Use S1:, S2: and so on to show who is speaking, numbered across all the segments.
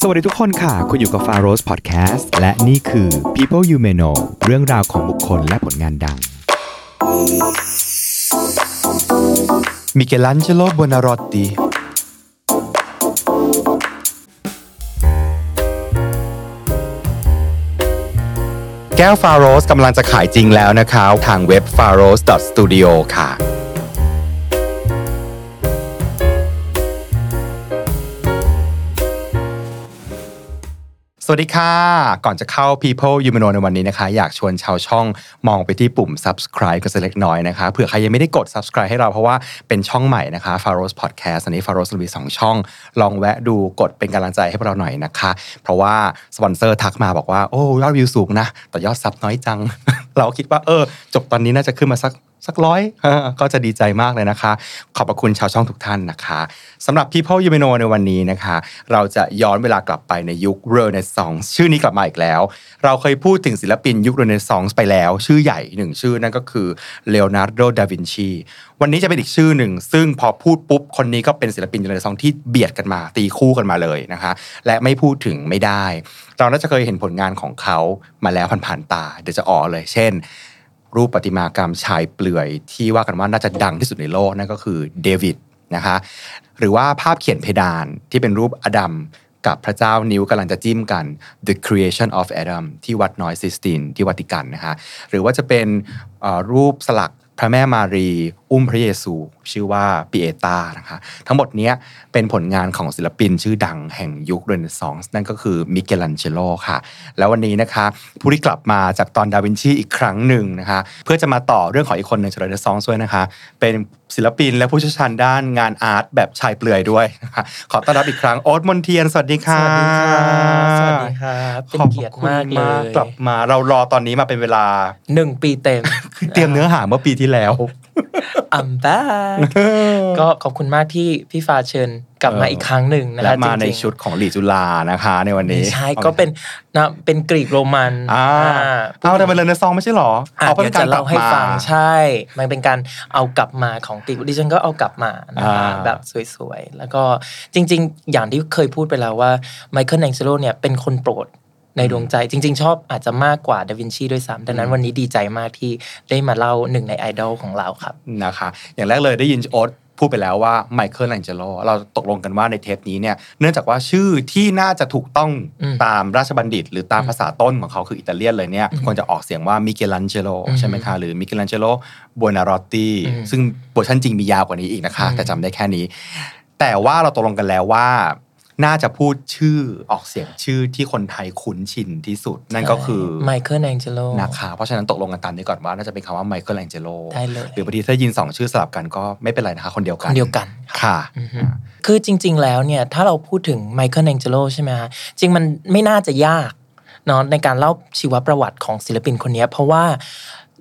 S1: สวัสดีทุกคนค่ะ คุณอยู่กับ f a r o s Podcast และนี่คือ People You May Know เรื่องราวของบุคคลและผลงานดัง
S2: มิเกลันเจโลบนารอตติแก้วฟาโรสกำลังจะขายจริงแล้วนะครับทางเว็บ f a r o s studio ค่ะ สวัสดีค่ะ ก่อนจะเข้า People You Know ในวันนี้นะคะ อยากชวนชาวช่องมองไปที่ปุ่ม subscribe กันสักเล็กน้อยนะคะเผื่อใครยังไม่ได้กด subscribe ให้เราเพราะว่าเป็นช่องใหม่นะคะ f a r o s Podcast อันนี้ f a r o s มีสองช่อง ลองแวะดูกดเป็นกำลังใจให้พวกเราหน่อยนะคะ เพราะว่าสปอนเซอร์ทักมาบอกว่า โอ้ยอดวิวสูงนะ แต่ยอดซับน้อยจัง เราคิดว่าเออ จบตอนนี้น่าจะขึ้นมาสัก สักร้อยก็จะดีใจมากเลยนะคะ ขอบพระคุณชาวช่องทุกท่านนะคะสำหรับ People You May Know ในวันนี้นะคะ เราจะย้อนเวลากลับไปในยุคเรเนซองส์ชื่อนี้กลับมาอีกแล้ว เราเคยพูดถึงศิลปินยุคเรเนซองส์ไปแล้ว ชื่อใหญ่หนึ่งชื่อนั่นก็คือเลโอนาร์โด ดาวินชี วันนี้จะเป็นอีกชื่อหนึ่ง ซึ่งพอพูดปุ๊บ คนนี้ก็เป็นศิลปินเรเนซองส์ที่เบียดกันมา ตีคู่กันมาเลยนะคะ และไม่พูดถึงไม่ได้ เราน่าจะเคยเห็นผลงานของเขามาแล้วผ่านๆตา เดี๋ยวจะออกเลย เช่น รูปประติมากรรมชายเปลือย ที่ว่ากันว่าน่าจะดังที่สุดในโลกนั่นก็คือเดวิดนะคะหรือว่าภาพเขียนเพดานที่เป็นรูปอดัมกับพระเจ้านิ้วกำลังจะจิ้มกัน The Creation of Adam ที่วัดน้อยซิสตินที่วัติกันนะคะหรือว่าจะเป็นรูปสลัก พระแม่มารี อุ้มพระเยซู ชื่อว่าปิเอตานะคะ ทั้งหมดนี้เป็นผลงานของศิลปินชื่อดังแห่งยุคเรเนซองส์นั่นก็คือมิเกลันเชโลค่ะ แล้ววันนี้นะคะผู้ที่กลับมาจากตอนดาวินชีอีกครั้งหนึ่งนะคะ เพื่อจะมาต่อเรื่องของอีกคนหนึ่งจากเรเนซองส์ด้วยนะคะ เป็นศิลปินและผู้เชี่ยวชาญด้านงานอาร์ตแบบชายเปลือยด้วยนะคะขอต้อนรับอีกครั้งโอ๊ตมนเทียนสวัสดี
S3: ส
S2: ค่ะ
S3: วัสดีครับสวัสดีครับเป็นเกียรติมากเล
S2: ขอบคุณ
S3: ย
S2: กลับมาเรารอตอนนี้มาเป็นเวลา
S3: หนึ่งปีเต็ม
S2: คือเตรียมเนื้อหาเมื่อปีที่แล้ว
S3: อัมบ้าก็ขอบคุณมากที่พี่ฟ้าเชิญกลับมา
S2: เอออี
S3: อีกครั้งหนึ่งนะ
S2: และ
S3: คะ
S2: มาใน
S3: จริงๆ
S2: ชุดของหลีจุลานะคะในวันนี้
S3: ไม่ใช่ ก็เป็นนะเป็นกรีกโรมัน
S2: อ่า
S3: อ่า
S2: เอาแต่เป็นเรเนซองส์ไม่ใช่หรอ
S3: อะ
S2: เอาเป็
S3: เดี๋ย
S2: น
S3: ว
S2: กา
S3: จะ
S2: รกลั
S3: เล่า
S2: บ
S3: ให้
S2: มา
S3: ฟังใช่ มันเป็นการเอากลับมาของกรีกดิฉันก็เอากลับมานะคะ
S2: อ่า
S3: แบบสวยๆ แล้วก็จริง ๆ อย่างที่เคยพูดไปแล้วว่าไมเคิลแองเจโลเนี่ยเป็นคนโปรด ในดวงใจจริง ๆ ชอบอาจจะมากกว่าดาวินชีด้วยซ้ำดังนั้นวันนี้ดีใจมากที่ได้มาเล่าหนึ่งในไอดอลของเราครับ
S2: นะคะอย่างแรกเลยได้ยินโอ๊ตพูดไปแล้วว่าไมเคิลแองเจโลเราตกลงกันว่าในเทปนี้เนี่ยเนื่องจากว่าชื่อที่น่าจะถูกต้อง
S3: อืม
S2: ตามราชบัณฑิต หรือตามภาษาต้นของเขาคืออิตาเลียนเลยเนี่ยควรจะออกเสียงว่ามิเกลันเจโล
S3: อืม
S2: ใช่ไหมคะหรือมิเกลันเจโลบัวนารอตตี
S3: อืม
S2: ซึ่งเวอร์ชันจริงมียาวกว่านี้อีกนะคะ
S3: อืม
S2: แต่จำได้แค่นี้ แต่ว่าเราตกลงกันแล้วว่า น่าจะพูดชื่อออกเสียงชื่อที่คนไทยคุ้นชินที่สุด นั่นก็คือ
S3: ไมเคิลแองเจโล
S2: นะคะเพราะฉะนั้นตกลงกันตามนี้ก่อนว่าน่าจะเป็นคำว่าไมเคิลแองเจโล
S3: ได้เลย
S2: หรือบางทีถ้ายินสองชื่อสลับกันก็ไม่เป็นไรนะคะคนเดียวกั
S3: คนนเดียวกัน
S2: ค่ะ
S3: อือฮึคือจริง ๆ แล้วเนี่ยถ้าเราพูดถึงไมเคิลแองเจโลใช่ไหมฮะจริงมันไม่น่าจะยากเนาะในการเล่าชีวประวัติของศิลปินคนนี้เพราะว่า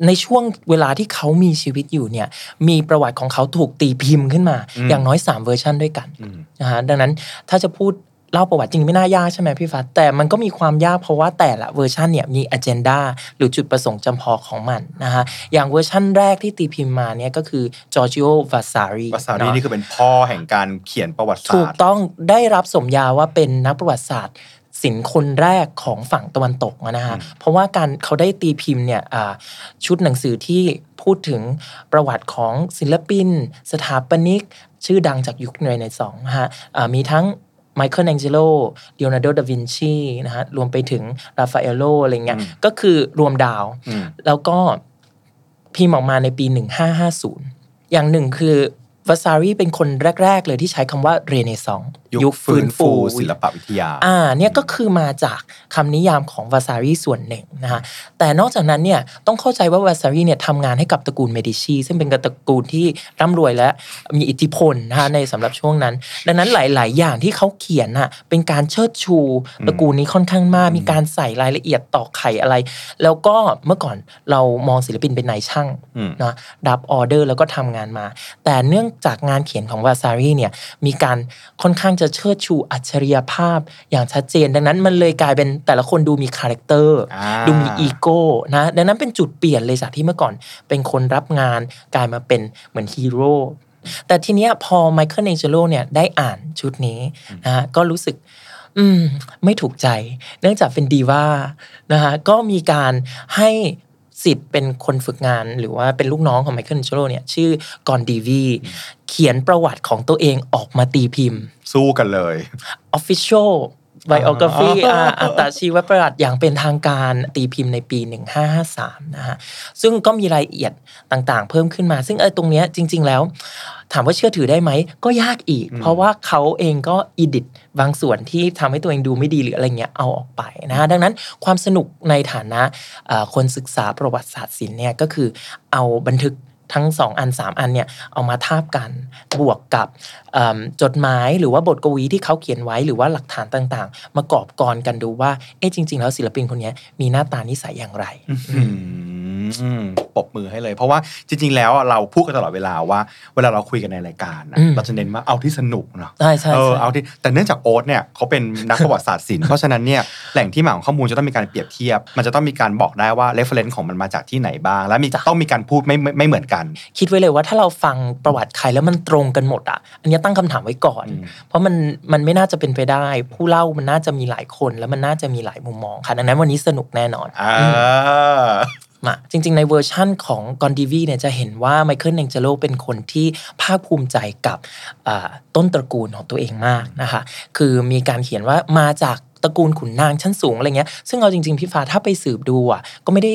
S3: ในช่วงเวลาที่เขามีชีวิตอยู่เนี่ยมีประวัติของเขาถูกตีพิมพ์ขึ้นมา
S2: อืม
S3: อย่างน้อย 3 เวอร์ชันด้วยกัน
S2: อืม
S3: นะฮะดังนั้นถ้าจะพูดเล่าประวัติจริงไม่น่ายากใช่ไหมพี่ฟ้าแต่มันก็มีความยากเพราะว่าแต่ละเวอร์ชันเนี่ยมี agenda หรือจุดประสงค์จำเพาะของมันนะฮะอย่างเวอร์ชันแรกที่ตีพิมพ์มาเนี่ยก็คือจอร์จิโอวาซารี
S2: วาซารีนี่คือเป็นพ่อแห่งการเขียนประวัติศา
S3: ถู
S2: ส
S3: ก
S2: ตร์
S3: ต้องได้รับสมญาว่าเป็นนักประวัติศาสตร์ ศิลป์คนแรกของฝั่งตะวันตกนะฮะเพราะว่าการเขาได้ตีพิมพ์เนี่ยอ่าชุดหนังสือที่พูดถึงประวัติของศิลปิน สถาปนิก ชื่อดังจากยุคเรเนซองส์นะฮะอ่ามีทั้งไมเคิลแองเจโลเลโอนาร์โด ดาวินชีนะฮะรวมไปถึงราฟาเอโลอะไรเงี้ย
S2: อืม
S3: ก็คือรวมดาว
S2: อืม
S3: แล้วก็พิมพ์ออกมาในปี 1550 อย่างหนึ่งคือวาซารีเป็นคนแรก ๆ เลยที่ใช้คำว่าเรเนซองส์
S2: ยุคฟื้นฟูศิลปวิทยา
S3: อ่าเนี่ยก็คือมาจากคำนิยามของวาซารีส่วนหนึ่งนะฮะแต่นอกจากนั้นเนี่ยต้องเข้าใจว่าวาซารีเนี่ยทำงานให้กับตระกูลเมดิชี ซึ่งเป็นตระกูลที่ร่ำรวยและมีอิทธิพลนะฮะในสำหรับช่วงนั้น ดังนั้นหลาย ๆ อย่างที่เขาเขียนน่ะเป็นการเชิดชูตระกูลนี้ค่อนข้างมาก มีการใส่รายละเอียดตอกไข่อะไร แล้วก็เมื่อก่อนเรามองศิลปินเป็นนายช่าง
S2: อืม
S3: นะรับออเดอร์แล้วก็ทำงานมา แต่เนื่องจากงานเขียนของวาซารีเนี่ยมีการค่อนข้างจะเชิดชูอัจฉริยภาพอย่างชัดเจน ดังนั้นมันเลยกลายเป็นแต่ละคนดูมี character อ่าดูมีอีโก้นะดังนั้นเป็นจุดเปลี่ยนเลยจากที่เมื่อก่อนเป็นคนรับงานกลายมาเป็นเหมือนฮีโร่แต่ทีเนี้ยพอไมเคิลแองเจโลเนี่ยได้อ่านชุดนี้นะฮะก็รู้สึกอืมไม่ถูกใจ เนื่องจากเป็นดีว่านะฮะก็มีการให้ สิทธิ์เป็นคนฝึกงาน หรือว่าเป็นลูกน้องของไมเคิลเจโลเนี่ยชื่อกอนดีวีเขียนประวัติของตัวเองออกมาตีพิมพ์
S2: สู้กันเลย
S3: Official Biography
S2: อ๋ออ่า
S3: อัตชีวประวัติอย่างเป็นทางการตีพิมพ์ในปี 1553 นะฮะ ซึ่งก็มีรายละเอียดต่างๆ เพิ่มขึ้นมา ซึ่งไอ้ตรงเนี้ยจริง ๆ แล้ว ถามว่าเชื่อถือได้ไหม ก็ยากอีก เพราะว่าเขาเองก็อีดิตบางส่วนที่ทำให้ตัวเองดูไม่ดีหรืออะไรเงี้ยเอาออกไปนะฮะ ดังนั้นความสนุกในฐานะเอ่อคนศึกษาประวัติศาสตร์ศิลป์เนี่ยก็คือเอาบันทึก ทั้งสองอันสามอันเนี่ยเอามาทาบกันบวกกับจดหมายหรือว่าบทกวีที่เขาเขียนไว้หรือว่าหลักฐานต่างๆ มากอบกรกันดูว่าเอ๊ะจริง ๆ แล้วศิลปินคนนี้มีหน้าตานิสัยอย่างไร
S2: ปรบมือให้เลย เพราะว่าจริง ๆ แล้วอะเราพูดกันตลอดเวลาว่า เวลาเราคุยกันในรายการนะ
S3: อืม
S2: เราจะเน้นว่าเอาที่สนุกเนาะ
S3: ใช่ใช่
S2: เออ
S3: ใช่
S2: เอาที่แต่เนื่องจากโอ๊ตเนี่ยเขาเป็นนักประวัติศาสตร์ศิลป์เพราะฉะนั้นเนี่ยแหล่งที่มาของข้อมูลจะต้องมีการเปรียบเทียบ มันจะต้องมีการบอกได้ว่า reference ของมันมาจากที่ไหนบ้าง และมีต้องมีการพูดไม่ไม่ไม่เหมือนกัน
S3: คิดไว้เลยว่าถ้าเราฟังประวัติใครแล้วมันตรงกันหมดอะอันเนี้ยตั้งคำถามไว้ก่อน
S2: อืม
S3: เพราะมันมันไม่น่าจะเป็นไปได้ ผู้เล่ามันน่าจะมีหลายคนแล้วมันน่าจะมีหลายมุมมองค่ะดังนั้นวันนี้สนุกแน่นอน
S2: อ่า
S3: มาจริง ๆ ในเวอร์ชั่นของกอนดีวีเนี่ยจะเห็นว่าไมเคิลเองเจโลเป็นคนที่ภาคภูมิใจกับต้นตระกูลของตัวเองมากนะคะคือมีการเขียนว่ามาจากตระกูลขุนนางชั้นสูงอะไรเงี้ยซึ่งเอาจริง ๆ พี่ฟ้าถ้าไปสืบดูอะก็ไม่ได้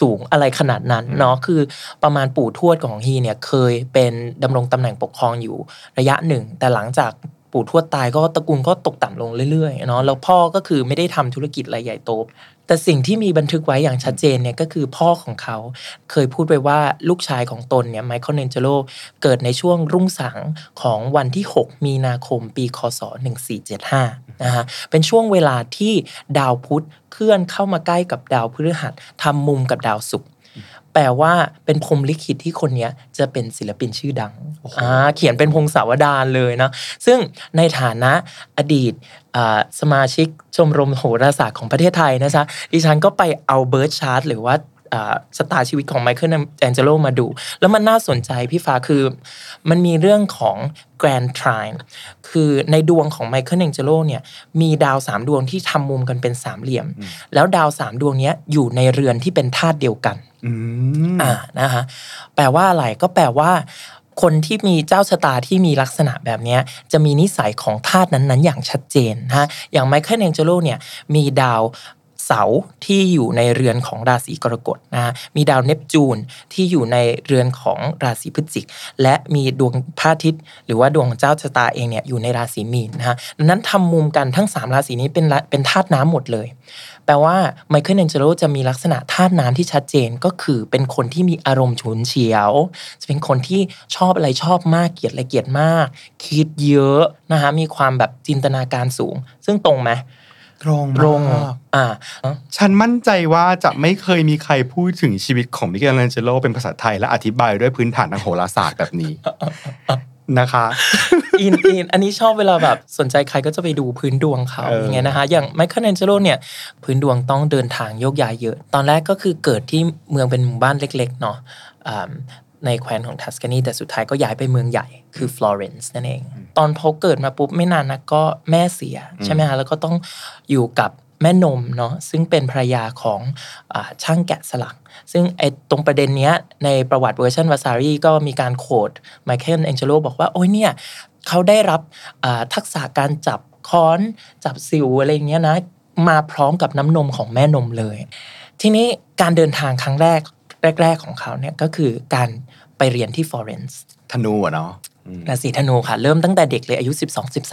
S3: สูงอะไรขนาดนั้นเนาะคือประมาณปู่ทวดของฮีเนี่ยเคยเป็นดำรงตำแหน่งปกครองอยู่ระยะหนึ่ง แต่หลังจากปู่ทวดตายก็ตระกูลก็ตกต่ำลงเรื่อยๆเนาะแล้วพ่อก็คือไม่ได้ทำธุรกิจอะไรใหญ่โต แต่สิ่งที่มีบันทึกไว้อย่างชัดเจนเนี่ยก็คือพ่อของเขาเคยพูดไปว่าลูกชายของตนเนี่ยไมเคิลเนนเจโลเกิดในช่วงรุ่งสางของวันที่ 6 มีนาคมปีคศ 1475นะฮะเป็นช่วงเวลาที่ดาวพุธเคลื่อนเข้ามาใกล้กับดาวพฤหัสทำมุมกับดาวศุกร์แปลว่าเป็นพรหมลิขิตที่คนเนี้ยจะเป็นศิลปินชื่อดังอ่าเขียนเป็นพงศาวดารเลยนะ ซึ่งในฐานะอดีตอ่า สมาชิกชมรมโหราศาสตร์ของประเทศไทยนะจ๊ะดิฉันก็ไปเอา birth chart หรือว่าอ่าชาร์ตชีวิตของไมเคิลแองเจโลมาดู แล้วมันน่าสนใจพี่ฟ้าคือมันมีเรื่องของ Grand Trine คือในดวงของไมเคิลแองเจโลเนี่ยมีดาวสามดวงที่ทำมุมกันเป็นสามเหลี่ยม แล้วดาวสามดวงเนี้ยอยู่ในเรือนที่เป็นธาตุเดียวกัน
S2: อืม
S3: อ่านะฮะแปลว่าอะไรก็แปลว่า คนที่มีเจ้าชะตาที่มีลักษณะแบบนี้จะมีนิสัยของธาตุนั้นๆ อย่างชัดเจนนะฮะอย่างไมเคิลแองเจโลเนี่ยมีดาวเสาที่อยู่ในเรือนของราศีกรกฎนะฮะมีดาวเนปจูนที่อยู่ในเรือนของราศีพฤศจิก และมีดวงพระอาทิตย์ หรือว่าดวงเจ้าชะตาเองเนี่ยอยู่ในราศีมีนนะฮะดังนั้นทำมุมกันทั้ง 3 ราศีนี้เป็นเป็นธาตุน้ำหมดเลย แปลว่าไมเคิลแองเจโลจะมีลักษณะธาตุน้ำที่ชัดเจนก็คือเป็นคนที่มีอารมณ์ฉุนเฉียว จะเป็นคนที่ชอบอะไรชอบมากเกลียดอะไรเกลียดมาก คิดเยอะนะฮะมีความแบบจินตนาการสูง ซึ่งตรงไหม
S2: ตรง
S3: ตรง
S2: มาก
S3: อ่า
S2: ฉันมั่นใจว่าจะไม่เคยมีใครพูดถึงชีวิตของมิเกลแองเจโลเป็นภาษาไทยและอธิบายด้วยพื้นฐานทางโหราศาสตร์แบบนี้นะคะ
S3: อินอินอันนี้ชอบเวลาแบบสนใจใครก็จะไปดูพื้นดวงเขา
S2: เออ
S3: อ
S2: อ
S3: ย่างเงี้ยนะคะอย่างไมเคิลแองเจโลเนี่ยพื้นดวงต้องเดินทางโยกย้ายเยอะ ตอนแรกก็คือเกิดที่เมืองเป็นหมู่บ้านเล็ก ๆ เนาะอ่าในแคว้นของทัสกานีแต่สุดท้ายก็ย้ายไปเมืองใหญ่คือฟลอเรนซ์นั่นเอง ตอนเขาเกิดมาปุ๊บไม่นานนะก็แม่เสียใช่ไหมคะแล้วก็ต้องอยู่กับแม่นมเนาะซึ่งเป็นภรรยาของอาช่างแกะสลัก ซึ่งไอ้ตรงประเด็นเนี้ยในประวัติเวอร์ชันวาซารีก็มีการ quote ไมเคิลแองเจโลบอกว่า โอ้ยเนี่ย เขาได้รับอ่าทักษะการจับค้อนจับสิ่วอะไรอย่างเงี้ยนะมาพร้อมกับน้ำนมของแม่นมเลย ทีนี้การเดินทางครั้งแรกแรก ๆ ของเขาเนี่ยก็คือการไปเรียนที่ฟลอเรนซ์
S2: ธนูอะเนาะอืม
S3: ราศีธนูค่ะ เริ่มตั้งแต่เด็กเลยอายุ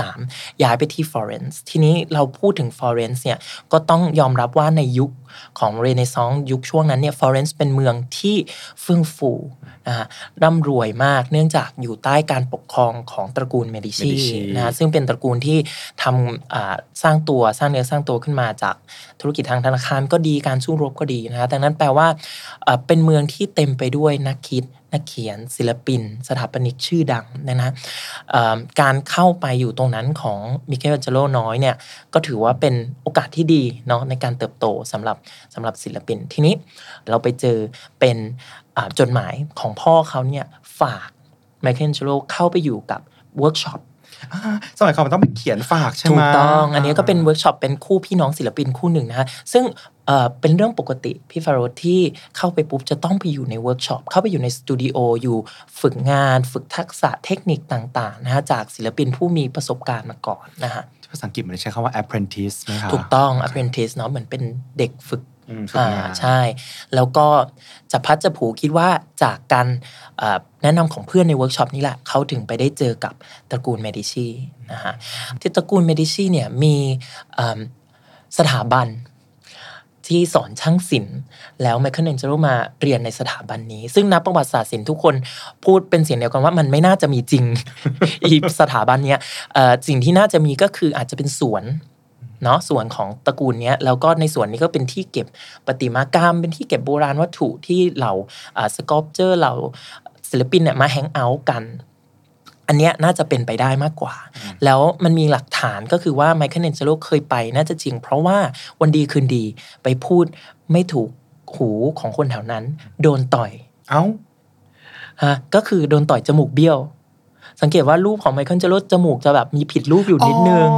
S3: 12-13 ย้ายไปที่ฟลอเรนซ์ทีนี้เราพูดถึงฟลอเรนซ์เนี่ยก็ต้องยอมรับว่าในยุคของเรเนซองส์ยุคช่วงนั้นเนี่ยฟลอเรนซ์เป็นเมืองที่เฟื่องฟูนะฮะร่ำรวยมากเนื่องจากอยู่ใต้การปกครองของตระกูลเมดิชี
S2: Medici
S3: นะฮะซึ่งเป็นตระกูลที่ทำอ่าสร้างตัวสร้างเนื้อสร้างตัวขึ้นมาจากธุรกิจทางธนาคารก็ดีการสู้รบก็ดีนะฮะดังนั้นแปลว่าเอ่อเป็นเมืองที่เต็มไปด้วยนักคิดนักเขียนศิลปิน สถาปนิกชื่อดังนะนะเอ่อการเข้าไปอยู่ตรงนั้นของมิเคลเจโลน้อยเนี่ยก็ถือว่าเป็นโอกาสที่ดีเนาะในการเติบโตสำหรับสำหรับศิลปินทีนี้เราไปเจอเป็นอ่าจดหมายของพ่อเขาเนี่ยฝากไมเคิลแองเจโลเข้าไปอยู่กับเวิร์กช็อป
S2: อ่าสมัยก่อนมันต้องไปเขียนฝากใช่ไหม
S3: ถูกต้อง อันนี้ก็เป็นเวิร์กช็อปเป็นคู่พี่น้องศิลปินคู่หนึ่งนะฮะซึ่งเอ่อเป็นเรื่องปกติพี่ฟาโรห์ที่เข้าไปปุ๊บจะต้องไปอยู่ในเวิร์กช็อปเข้าไปอยู่ในสตูดิโออยู่ฝึกงาน ฝึกทักษะเทคนิคต่างๆนะฮะจากศิลปินผู้มีประสบการณ์มาก่อนนะฮะ
S2: ภาษาอังกฤษมันใช้คำว่า apprentice ไหมคะ
S3: ถูกต้อง apprentice เนาะเหมือนเป็นเด็กฝึก
S2: อืมฝึก
S3: อ่างา
S2: น
S3: ใช่ แล้วก็จับพลัดจับผลูคิดว่าจากการเอ่อแนะนำของเพื่อนในเวิร์กช็อปนี่แหละเขาถึงไปได้เจอกับตระกูลเมดิชีนะฮะที่ตระกูลเมดิชีเนี่ยมีเอิ่มสถาบัน ที่สอนช่างศิลป์แล้วไมเคิลแองเจโลมาเรียนในสถาบันนี้ ซึ่งนักประวัติศาสตร์ศิลป์ทุกคนพูดเป็นเสียงเดียวกันว่ามันไม่น่าจะมีจริงอีสถาบันเนี้ยสิ่งที่น่าจะมีก็คืออาจจะเป็นสวนเนาะส่วนของตระกูลเนี้ยแล้วก็ในส่วนนี้ก็เป็นที่เก็บประติมากรรม เป็นที่เก็บโบราณวัตถุที่เหล่า sculptor เหล่าศิลปินเนี่ยมา hang out กัน อันเนี้ยน่าจะเป็นไปได้มากกว่า แล้วมันมีหลักฐานก็คือว่าไมเคิลแองเจโลเคยไปน่าจะจริง เพราะว่าวันดีคืนดีไปพูดไม่ถูกหูของคนแถวนั้น โดนต่อย
S2: เอ้า
S3: ฮะก็คือโดนต่อยจมูกเบี้ยว สังเกตว่ารูปของไมเคิลแองเจโลจมูกจะแบบมีผิดรูปอยู่นิดนึง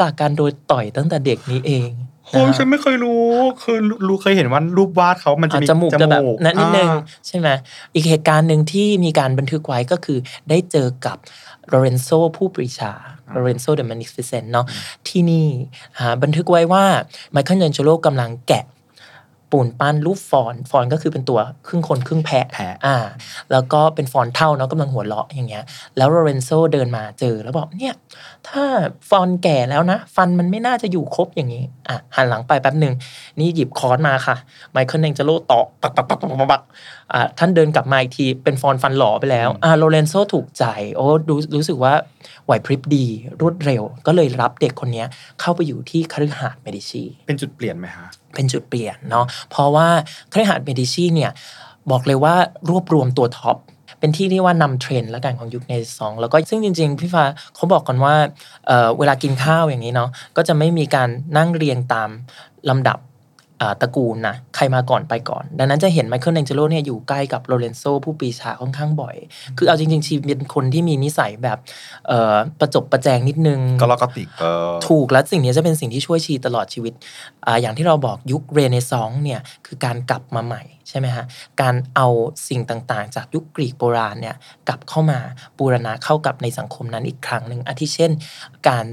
S3: จากการโดนต่อยตั้งแต่เด็กนี้เอง
S2: โอ้ย
S3: นะฮะ
S2: ฉันไม่เคยรู้ คือรู้เคยเห็นว่ารูปวาดเขามันจะ
S3: อ่า
S2: มี
S3: จมูกจะแบบนั้นนิดนึง
S2: อ่า
S3: ใช่ไหมอีกเหตุการณ์หนึ่งที่มีการบันทึกไว้ก็คือได้เจอกับโลเรนโซผู้ปรีชา Lorenzo the Magnificent เนาะที่นี่อ่าบันทึกไว้ว่าไมเคิลเ a นเจโลกำลังแกะ ปูนปั้นรูป faun faun ก็คือเป็นตัวครึ่งคนครึ่งแพะ
S2: แพะ
S3: อ่า แล้วก็เป็น faun เฒ่าเนาะกำลังหัวเราะอย่างเงี้ย แล้วโลเรนโซเดินมาเจอแล้วบอกเนี่ย ถ้า faun แก่แล้วนะ ฟันมันไม่น่าจะอยู่ครบอย่างนี้อะหันหลังไปแป๊บหนึ่งนี่หยิบค้อนมาค่ะ ไมเคิลแองเจโลตอกปักปักปักปักปักปักอ่าท่านเดินกลับมาอีกทีเป็น faun ฟันหลอไปแล้วอ่าโลเรนโซถูกใจโอ้รู้รู้สึกว่าไหวพริบดีรวดเร็ว ก็เลยรับเด็กคนเนี้ยเข้าไปอยู่ที่คฤหาสน์เมดิชี
S2: เป็นจุดเปลี่ยนไหมฮะ
S3: เป็นจุดเปลี่ยนเนาะเพราะว่าคฤหาสน์เมดิชีเนี่ยบอกเลยว่ารวบรวมตัว top เป็นที่ที่ว่านำเทรนด์และกันของยุคเรเนซองส์แล้วก็ซึ่งจริง ๆ พี่ฟ้าเขาบอกกันว่าเวลากินข้าวอย่างนี้เนาะก็จะไม่มีการนั่งเรียงตามลำดับ ตระกูลนะใครมาก่อนไปก่อน ดังนั้นจะเห็นไมเคิลแองเจโลเนี่ยอยู่ใกล้กับโลเรนโซผู้ปรีชาค่อนข้างบ่อย คือเอาจริงๆชีเป็นคนที่มีนิสัยแบบเอ่อประจบประแจงนิดนึง
S2: ก็ลอกติกเออ
S3: ถูกและสิ่งนี้จะเป็นสิ่งที่ช่วยชีตลอดชีวิตอาอย่างที่เราบอกยุคเรเนซองส์เนี่ยคือการกลับมาใหม่ใช่ไหมฮะการเอาสิ่งต่างๆ จากยุคกรีกโบราณเนี่ยกลับเข้ามาบูรณะเข้ากับในสังคมนั้นอีกครั้งหนึ่งอาทิเช่น การ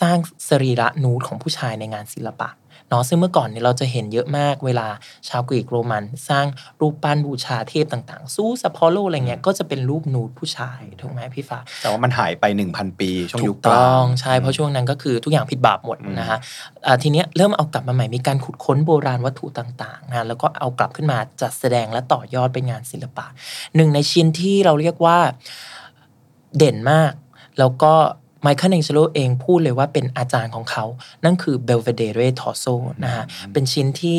S3: สร้างสรีระนูดของผู้ชายในงานศิลปะ เนาะซึ่งเมื่อก่อนเนี่ยเราจะเห็นเยอะมากเวลาชาวกรีกโรมันสร้างรูปปั้นบูชาเทพต่างๆสู้สปอโลอะไรเงี้ยก็จะเป็นรูปนูดผู้ชายถูกไหมพี่ฟ้า
S2: แต่ว่ามันหายไป 1,000 ปี ช่วงยุคกลาง ถูก
S3: ต้อง ใช่เพราะช่วงนั้นก็คือทุกอย่างผิดบาปหมด
S2: อืม
S3: นะฮะอ่าทีเนี้ยเริ่มเอากลับมาใหม่มีการขุดค้นโบราณวัตถุต่างๆนะแล้วก็เอากลับขึ้นมาจัดแสดงและต่อยอดเป็นงานศิลปะหนึ่งในชิ้นที่เราเรียกว่าเด่นมาก แล้วก็ ไมเคิลแองเจโลเองพูดเลยว่าเป็นอาจารย์ของเขา นั่นคือ Belvedere Torso นะฮะเป็นชิ้นที่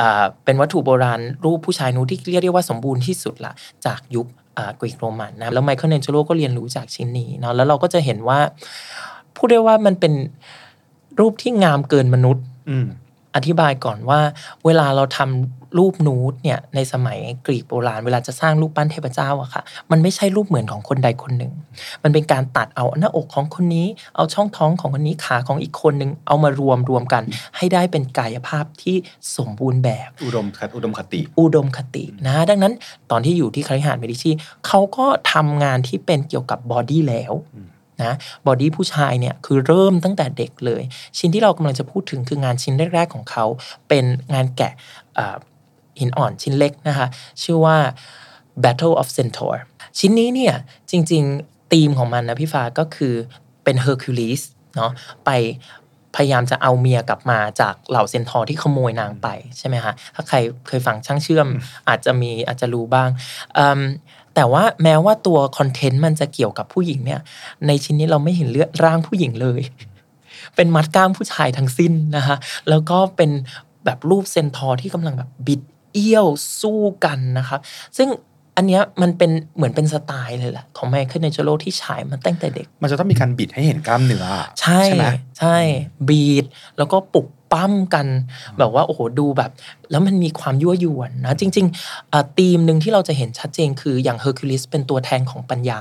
S3: อ่าเป็นวัตถุโบราณรูปผู้ชายนูดที่เรียกได้ว่าสมบูรณ์ที่สุดละจากยุคอ่ากรีกโรมันนะแล้วไมเคิลเองเชโลก็เรียนรู้จากชิ้นนี้เนาะแล้วเราก็จะเห็นว่าพูดได้ว่ามันเป็นรูปที่งามเกินมนุษย์
S2: อืม
S3: อธิบายก่อนว่า เวลาเราทำรูปนูดเนี่ยในสมัยกรีกโบราณ เวลาจะสร้างรูปปั้นเทพเจ้าอะค่ะ มันไม่ใช่รูปเหมือนของคนใดคนหนึ่ง มันเป็นการตัดเอาหน้าอกของคนนี้ เอาช่องท้องของคนนี้ขาของอีกคนหนึ่งเอามารวมรวมกัน ให้ได้เป็นกายภาพที่สมบูรณ์แบบ
S2: อุดมคอุดมคติ
S3: อุดมคตินะ ดังนั้นตอนที่อยู่ที่คาริหาสน์เมดิชีเขาก็ทำงานที่เป็นเกี่ยวกับ body แล้ว นะ body ผู้ชายเนี่ยคือเริ่มตั้งแต่เด็กเลย ชิ้นที่เรากำลังจะพูดถึงคืองานชิ้นแรก ๆ ของเขา เป็นงานแกะอ่าหินอ่อนชิ้นเล็กนะคะ ชื่อว่า Battle of Centaur ชิ้นนี้เนี่ยจริงๆธีมของมันนะพี่ฟ้าก็คือเป็นเฮอร์คิวลิสเนาะไปพยายามจะเอาเมียกลับมาจากเหล่าเซนทอร์ที่ขโมยนางไปใช่ไหมฮะถ้าใครเคยฟังช่างเชื่อมอาจจะมีอาจจะรู้บ้างอืม แต่ว่าแม้ว่าตัว content มันจะเกี่ยวกับผู้หญิงเนี่ย ในชิ้นนี้เราไม่เห็นเลือดร่างผู้หญิงเลย เป็นมัดกล้ามผู้ชายทั้งสิ้นนะคะแล้วก็เป็นแบบรูปเซนทอร์ที่กำลังแบบบิดเอี้ยวสู้กันนะคะซึ่งอันเนี้ยมันเป็นเหมือนเป็นสไตล์เลยแหละของไมเคิลแองเจโลที่ฉายมาตั้งแต่เด็ก
S2: มันจะต้องมีการบิดให้เห็นกล้ามเนื้อ
S3: ใช่
S2: ไหม
S3: ใช่บิดแล้วก็ปลุก ปล้ำกัน แบบว่าโอ้โหดูแบบ แล้วมันมีความยั่วยวนนะ จริงๆอะธีมหนึ่งที่เราจะเห็นชัดเจนคืออย่างเฮอร์คิวลิสเป็นตัวแทนของปัญญา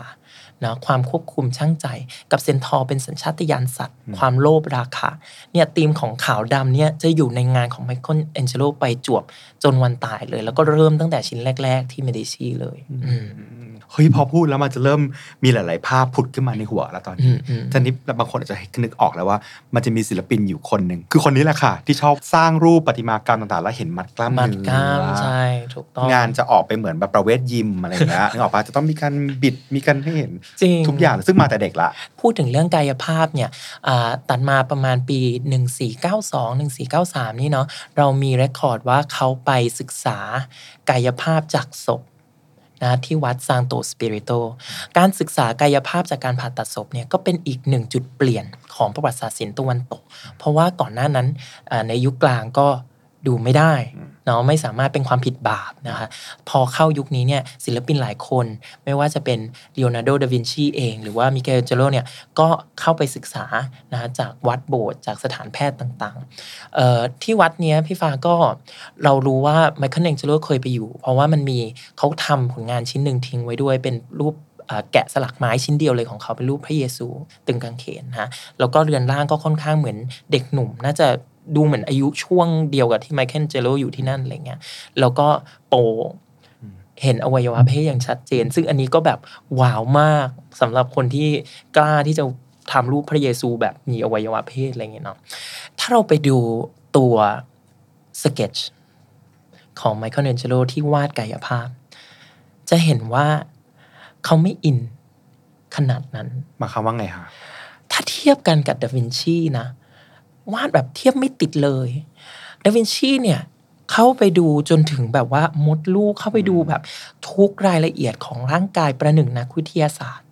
S3: นะความควบคุมชั่งใจ กับเซนทอร์เป็นสัญชาตญาณสัตว์ ความโลภราคะเนี่ยธีมของขาวดำเนี่ยจะอยู่ในงานของไมเคิลแองเจโลไปจวบจนวันตายเลย แล้วก็เริ่มตั้งแต่ชิ้นแรก ๆ ที่เมดิชีเลยอืม
S2: เฮ้ยพอพูดแล้วมันจะเริ่มมีหลาย ๆ ภาพผุดขึ้นมาในหัวแล้วตอน
S3: อื
S2: นี้
S3: มอืม
S2: ตอนนี้บางคนอาจจะนึกออกแล้วว่า มันจะมีศิลปินอยู่คนหนึ่งคือคนนี้แหละค่ะ ที่ชอบสร้างรูปประติมากรรมต่าง ๆ แล้วเห็นมัดกล้าม
S3: มัด
S2: เนื้อก
S3: ล้ามใช่ถูกต้อง
S2: งานจะออกไปเหมือนแบบประเวทยิมอะไรอย่างเงี้ยนึกออกปะจะต้องมีการบิดมีการให้เห็น
S3: จริง
S2: ทุกอย่างซึ่งมาแต่เด็กละ
S3: พูดถึงเรื่องกายภาพเนี่ยอ่าตัดมาประมาณปี 1492 1493 นี่เนาะเรามีเรคคอร์ดว่าเขาไปศึกษากายภาพจากศพ นะที่วัดซางโตสปิริโต การศึกษากายภาพจากการผ่าตัดศพเนี่ยก็เป็นอีกหนึ่งจุดเปลี่ยนของประวัติศาสตร์ศิลป์ตะวันตก เพราะว่าก่อนหน้านั้นในยุคกลางก็ ดูไม่ได้เนาะไม่สามารถเป็นความผิดบาปนะคะพอเข้ายุคนี้เนี่ยศิลปินหลายคน ไม่ว่าจะเป็นเลโอนาร์โด ดาวินชีเอง หรือว่ามิเกลเจโรเนี่ยก็เข้าไปศึกษานะจากวัดโบสถ์จากสถานแพทย์ต่างๆเอ่อที่วัดเนี้ยพี่ฟ้าก็เรารู้ว่าไมเคิลแองเจโรเคยไปอยู่ เพราะว่ามันมีเขาทำผลงานชิ้นหนึ่งทิ้งไว้ด้วยเป็นรูปอ่าแกะสลักไม้ชิ้นเดียวเลยของเขาเป็นรูปพระเยซูตึงกางเขนนะแล้วก็เรือนร่างก็ค่อนข้างเหมือนเด็กหนุ่ม น่าจะ ดูเหมือนอายุช่วงเดียวกับที่ไมเคิลเจโรอยู่ที่นั่นอะไรเงี้ยแล้วก็โปเห็นอวัยวะเพศอย่างชัดเจน ซึ่งอันนี้ก็แบบว้าวมากสำหรับคนที่กล้าที่จะทำรูปพระเยซูแบบมีอวัยวะเพศอะไรเงี้ยเนาะถ้าเราไปดูตัวสเก็ตของไมเคิลแองเจโลที่วาดกายภาพ จะเห็นว่าเขาไม่อินขนาดนั้น
S2: หมายความว่าไงคะ
S3: ถ้าเทียบกันกับดาวินชีนะ วาดแบบเทียบไม่ติดเลยดาวินชีเนี่ยเข้าไปดูจนถึงแบบว่ามดลูกเข้าไปดูแบบทุกรายละเอียดของร่างกายประหนึ่งนักวิทยาศาสตร์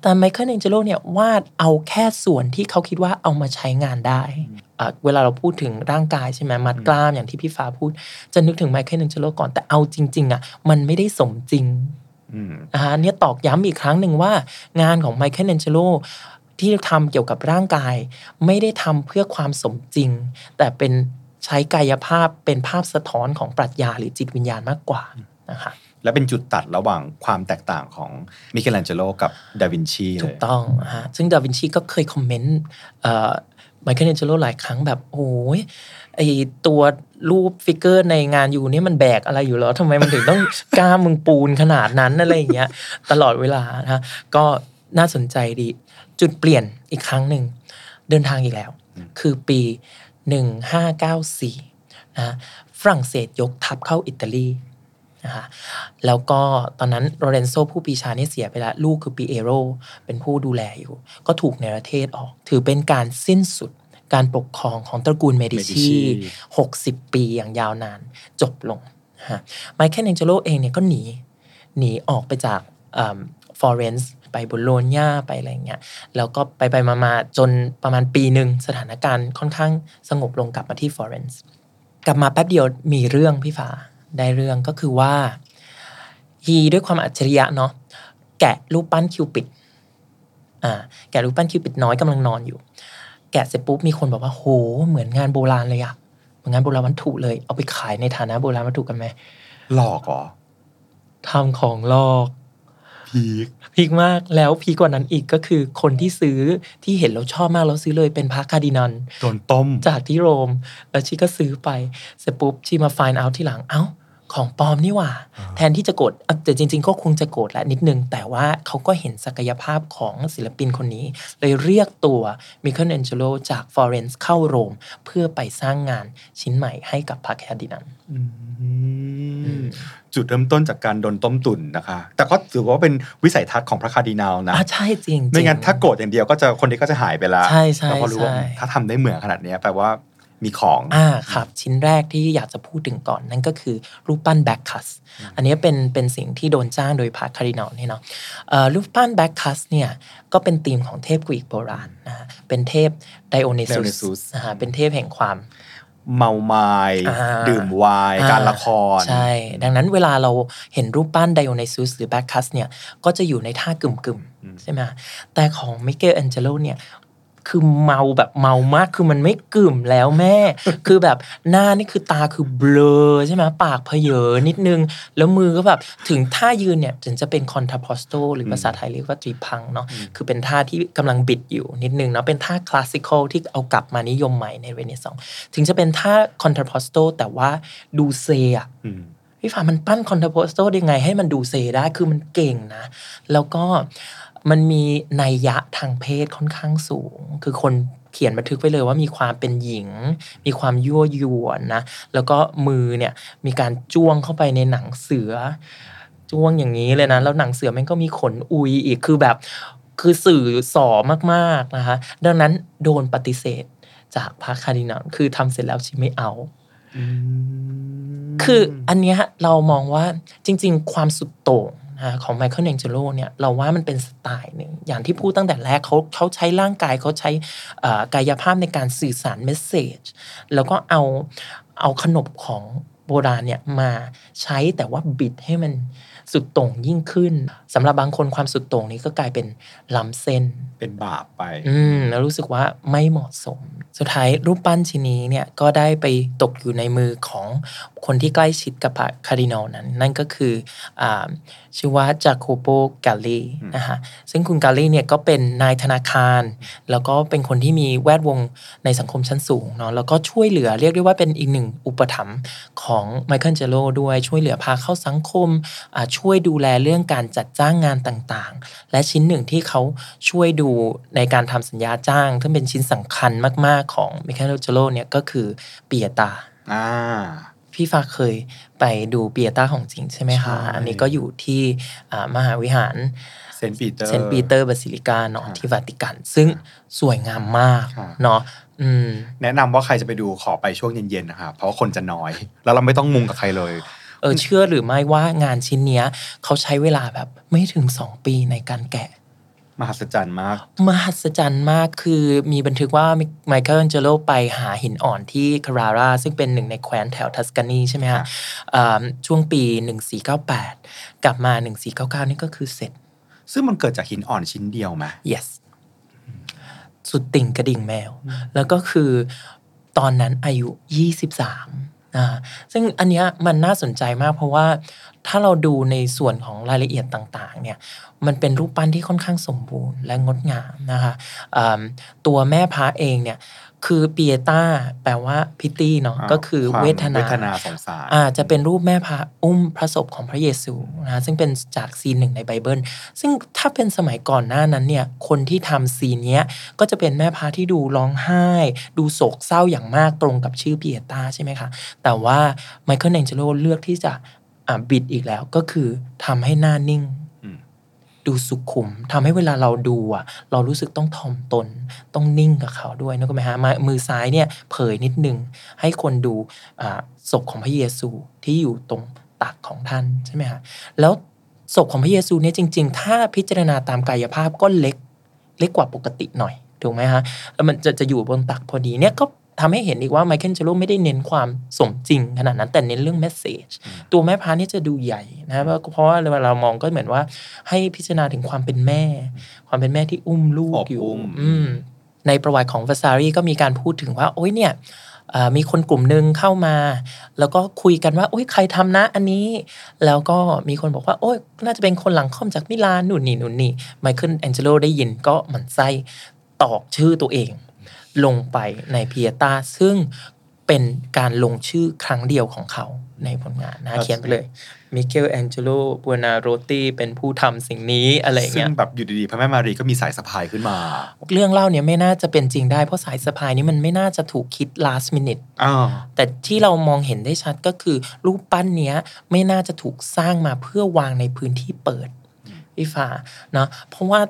S3: แต่ไมเคิลแองเจโลเนี่ยวาดเอาแค่ส่วนที่เขาคิดว่าเอามาใช้งานได้อะเวลาเราพูดถึงร่างกายใช่ไหมมัดกล้ามอย่างที่พี่ฟ้าพูด จะนึกถึงไมเคิลแองเจโลก่อนแต่เอาจริง ๆอะมันไม่ได้สมจริง
S2: อืม
S3: นะฮะเนี่ยตอกย้ำอีกครั้งหนึ่งว่างานของไมเคิลแองเจโล ที่ทำเกี่ยวกับร่างกาย ไม่ได้ทำเพื่อความสมจริง แต่เป็นใช้กายภาพเป็นภาพสะท้อนของปรัชญาหรือจิตวิญญาณมากกว่านะคะ
S2: และเป็นจุดตัดระหว่างความแตกต่างของไมเคิลแองเจโลกับดาวินชีเลย ถู
S3: กต้องนะฮะซึ่งดาวินชีก็เคย comment ไมเคิลแองเจโลหลายครั้งแบบโอ้ยไอตัวรูป figure ในงานอยู่นี่มันแบกอะไรอยู่แล้วทำไมมันถึงต้องกล้ามมึงปูนขนาดนั้นอะไรอย่างเงี้ยตลอดเวลานะฮะก็น่าสนใจดี จุดเปลี่ยนอีกครั้งหนึ่งเดินทางอีกแล้ว คือปี 1594นะฝรั่งเศสยกทัพเข้าอิตาลีนะคะแล้วก็ตอนนั้นโลเรนโซผู้ปรีชาเนี่ยเสียไปแล้ว ลูกคือปีเอโรเป็นผู้ดูแลอยู่ ก็ถูกในประเทศออก ถือเป็นการสิ้นสุดการปกครองของตระกูลเมดิชี
S2: Medici
S3: 60 ปีอย่างยาวนานจบลงนะฮะไมเคิลแองเจโลเองเนี่ยก็หนี หนีออกไปจากฟลอเรนซ์ ไปโบโลญญาไปอะไรเงี้ยแล้วก็ไปไปมามาจนประมาณปีหนึ่งสถานการณ์ค่อนข้างสงบลงกลับมาที่ฟลอเรนซ์กลับมาแป๊บเดียวมีเรื่องพี่ฟ้าได้เรื่องก็คือว่าฮีด้วยความอัจฉริยะเนาะแกะรูปปั้นคิวปิดอ่าแกะรูปปั้นคิวปิดน้อยกำลังนอนอยู่ แกะเสร็จปุ๊บมีคนบอกว่าโหเหมือนงานโบราณเลยอะเหมือนงานโบราณวัตถุเลย เอาไปขายในฐานะโบราณวัตถุกันไหม
S2: หลอกเหรอ
S3: ทำของลอก peak peak มากแล้ว peak กว่านั้นอีกก็คือคนที่ซื้อที่เห็นแล้วชอบมากแล้วซื้อเลยเป็นพระคาร์ดินัล
S2: โดนต้ม
S3: จากที่โรม แล้วชีก็ซื้อไปเสร็จปุ๊บชีมา find out ทีหลังเอ้าของปลอมนี่หว่า แทนที่จะโกรธอะแต่จริง ๆ ก็คงจะโกรธแหละนิดนึง แต่ว่าเขาก็เห็นศักยภาพของศิลปินคนนี้ เลยเรียกตัวไมเคิลแองเจโลจากฟลอเรนซ์เข้าโรม เพื่อไปสร้างงานชิ้นใหม่ให้กับพระคาร์ดินัล
S2: จุดเริ่มต้นจากการโดนต้มตุ๋นนะคะ แต่ก็ถือว่าเป็นวิสัยทัศน์ของพระคาร์ดินัลนะ
S3: อะใช่จริงๆ
S2: ไม่งั้นถ้าโกรธอย่างเดียวก็จะคนนี้ก็จะหายไปละ
S3: ใช่ใช่
S2: เราก็รู้ว่า
S3: ใช่
S2: ถ้าทำได้เหมือนขนาดเนี้ยแปลว่ามีของ
S3: อ่าครับ ชิ้นแรกที่อยากจะพูดถึงก่อนนั่นก็คือรูปปั้นแบ็คคัสอันนี้เป็นเป็นสิ่งที่โดนจ้างโดยพระคาร์ดินัลเนี่ยเนาะเอ่อรูปปั้นแบ็คคัสเนี่ยก็เป็นธีมของเทพกรีกโบราณนะฮะเป็นเทพไดโอนิซุ
S2: Dionysus
S3: สนะฮะเป็นเทพแห่งความ
S2: เมามาย
S3: อ่า
S2: ดื่มไวน์การละคร
S3: ใช่ ดังนั้นเวลาเราเห็นรูปปั้นไดโอนิซุสหรือแบ็คคัสเนี่ย ก็จะอยู่ในท่ากึ่มๆ ใช่ไหมฮะแต่ของไมเคิลแองเจโลเนี่ย คือเมาแบบเมามาก คือมันไม่กึ่มแล้วแม่ คือแบบหน้านี่คือตาคือเบลอใช่ไหมปากเผยอนิดนึง แล้วมือก็แบบถึงท่ายืนเนี่ยถึงจะเป็น contrapposto หรือภาษาไทยเรียกว่าตรีภังค์เนาะคือเป็นท่าที่กำลังบิดอยู่นิดนึงเนาะเป็นท่า classical ที่เอากลับมานิยมใหม่ในเรเนซองส์ถึงจะเป็นท่าคอนทราพอสโตแต่ว่าดูเซอะ
S2: อืม
S3: พี่ฟ้ามันปั้นคอนเท r โพสโตได้ไงให้มันดูเซได้คือมันเก่งนะ แล้วก็ มันมีนัยยะทางเพศค่อนข้างสูง คือคนเขียนบันทึกไว้เลยว่ามีความเป็นหญิง มีความยั่วยวนนะ แล้วก็มือเนี่ยมีการจ้วงเข้าไปในหนังเสือ จ้วงอย่างนี้เลยนะ แล้วหนังเสือมันก็มีขนอุยอีก คือแบบคือสื่อสอมากๆนะคะ ดังนั้นโดนปฏิเสธจากพระคาร์ดินัลคือทำเสร็จแล้วชิไม่เอาคืออันเนี้ยเรามองว่าจริง ๆ ความสุดโต่งนะ ของไมเคิลแองเจโลเนี่ยเราว่ามันเป็นสไตล์หนึ่งอย่างที่พูดตั้งแต่แรกเขาเขาใช้ร่างกายเขาใช้กายภาพในการสื่อสาร message แล้วก็เอาเอาขนบของโบราณเนี่ยมาใช้แต่ว่าบิดให้มัน สุดโต่งยิ่งขึ้นสำหรับบางคนความสุดโต่งนี้ก็กลายเป็นล้ำเส้น
S2: เป็นบาปไป
S3: อืมแล้วรู้สึกว่าไม่เหมาะสม สุดท้ายรูปปั้นชิ้นนี้เนี่ยก็ได้ไปตกอยู่ในมือของคนที่ใกล้ชิดกับพระคาร์ดินัลนั้น นั่นก็คืออาชื่อว่าจาโคโปกาลีนะคะซึ่งคุณกาลีเนี่ยก็เป็นนายธนาคาร แล้วก็เป็นคนที่มีแวดวงในสังคมชั้นสูงเนาะแล้วก็ช่วยเหลือเรียกได้ว่าเป็นอีกหนึ่งอุปถัมภ์ของไมเคิลเจโลด้วยช่วยเหลือพาเข้าสังคมอ่าช่วยดูแลเรื่องการจัดจ้างงานต่างๆ และชิ้นหนึ่งที่เขาช่วยดูในการทำสัญญาจ้างซึ่งเป็นชิ้นสำคัญมากๆของไมเคิลเจโลเนี่ยก็คือเปียตา
S2: อ่า
S3: พี่ฟ้าเคยไปดูเปียต้าของจริงใช่ไหมคะ
S2: ใช่
S3: อันนี้ก็อยู่ที่อ่ามหาวิหาร
S2: เซนต์ปีเตอร์
S3: เซนต์ปีเตอร์บาซิลิกาเนาะ
S2: ครับ
S3: ที่วาติกัน ซึ่งสวยงามมาก
S2: ครับ
S3: เนาะอืม
S2: แนะนำว่าใครจะไปดูขอไปช่วงเย็นๆนะครับเพราะว่าคนจะน้อย แล้วเราไม่ต้องมุงกับใครเลย
S3: เออเชื่อหรือไม่ว่างานชิ้นเนี้ยเขาใช้เวลาแบบไม่ถึง2ปีในการแกะ
S2: มหัศจรรย์มาก
S3: มหัศจรรย์มากคือมีบันทึกว่าไมเคิลแองเจโลไปหาหินอ่อนที่คาราราซึ่งเป็นหนึ่งในแคว้นแถวทัสกานีใช่ไหม
S2: ครั
S3: ฮะ
S2: บ
S3: อ่าช่วงปี 1498 กลับมา 1499 นี่ก็คือเสร็จ
S2: ซึ่งมันเกิดจากหินอ่อนชิ้นเดียวไหม
S3: yes สุดติ่งกระดิ่งแมว แล้วก็คือตอนนั้นอายุ 23 นะซึ่งอันเนี้ยมันน่าสนใจมาก เพราะว่าถ้าเราดูในส่วนของรายละเอียดต่างๆเนี่ยมันเป็นรูปปั้นที่ค่อนข้างสมบูรณ์และงดงามนะคะตัวแม่พระเองเนี่ย คือเปียต้าแปลว่าพิตตี้เนาะ
S2: อ่า
S3: ก็คือ
S2: ความ
S3: เวทนา
S2: เวทนาสงสาร
S3: อาจะเป็นรูปแม่พระอุ้มพระศพของพระเยซูนะซึ่งเป็นจากซีนหนึ่งในไบเบิล ซึ่งถ้าเป็นสมัยก่อนหน้านั้นเนี่ยคนที่ทำซีนเนี้ยก็จะเป็นแม่พระที่ดูร้องไห้ ดูโศกเศร้าอย่างมากตรงกับชื่อเปียต้าใช่ไหมคะ แต่ว่าไมเคิลแองเจโลเลือกที่จะอ่าบิดอีกแล้วก็คือทำให้หน้านิ่ง
S2: อืม
S3: ดูสุขุมทำให้เวลาเราดูอะ เรารู้สึกต้องถ่อมตน ต้องนิ่งกับเขาด้วยนึกออกไหมฮะมามือซ้ายเนี่ยเผยนิดนึง ให้คนดูศพของพระเยซูที่อยู่ตรงตักของท่านใช่ไหมฮะแล้วศพของพระเยซูเนี่ยจริง ๆ ถ้าพิจารณาตามกายภาพก็เล็กเล็กกว่าปกติหน่อยถูกไหมฮะแล้วมันจะจะอยู่บนตักพอดีเนี่ยก็ ทำให้เห็นอีกว่าไมเคิลเจโลไม่ได้เน้นความสมจริงขนาดนั้นแต่เน้นเรื่อง message ตัวแม่พานี่จะดูใหญ่นะเพราะเพราะว่าเวลาเรามองก็เหมือนว่าให้พิจารณาถึงความเป็นแม่ ความเป็นแม่ที่อุ้มลูก
S2: อบ
S3: อยู่
S2: อุ้ม
S3: อืมในประวัติของวาซารีก็มีการพูดถึงว่า โอ้ยเนี่ยเอ่อมีคนกลุ่มหนึ่งเข้ามา แล้วก็คุยกันว่า โอ้ยใครทำนะอันนี้ แล้วก็มีคนบอกว่า โอ้ยน่าจะเป็นคนหลังค่อมจากมิลานนู่นนี่นู่นนี่ไมเคิลแองเจโลได้ยินก็หมั่นไส้ตอกชื่อตัวเอง ลงไปในเพียตาซึ่งเป็นการลงชื่อครั้งเดียวของเขาในผลงานนะเขียนไปเลยมิเกลแองเจโลบัวนาโรตีเป็นผู้ทำสิ่งนี้อะไรอย่าง
S2: ซึ่
S3: เงี้
S2: ง
S3: ย
S2: แบบอยู่ดีๆพระแม่มารีก็มีสายสะพายขึ้นมา
S3: เรื่องเล่าเนี่ยไม่น่าจะเป็นจริงได้เพราะสายสะพายนี้มันไม่น่าจะถูกคิด last minute
S2: อ้าว
S3: แต่ที่เรามองเห็นได้ชัดก็คือ รูปปั้นเนี้ยไม่น่าจะถูกสร้างมาเพื่อวางในพื้นที่เปิดพี่ฟ้าเนาะเพราะว่า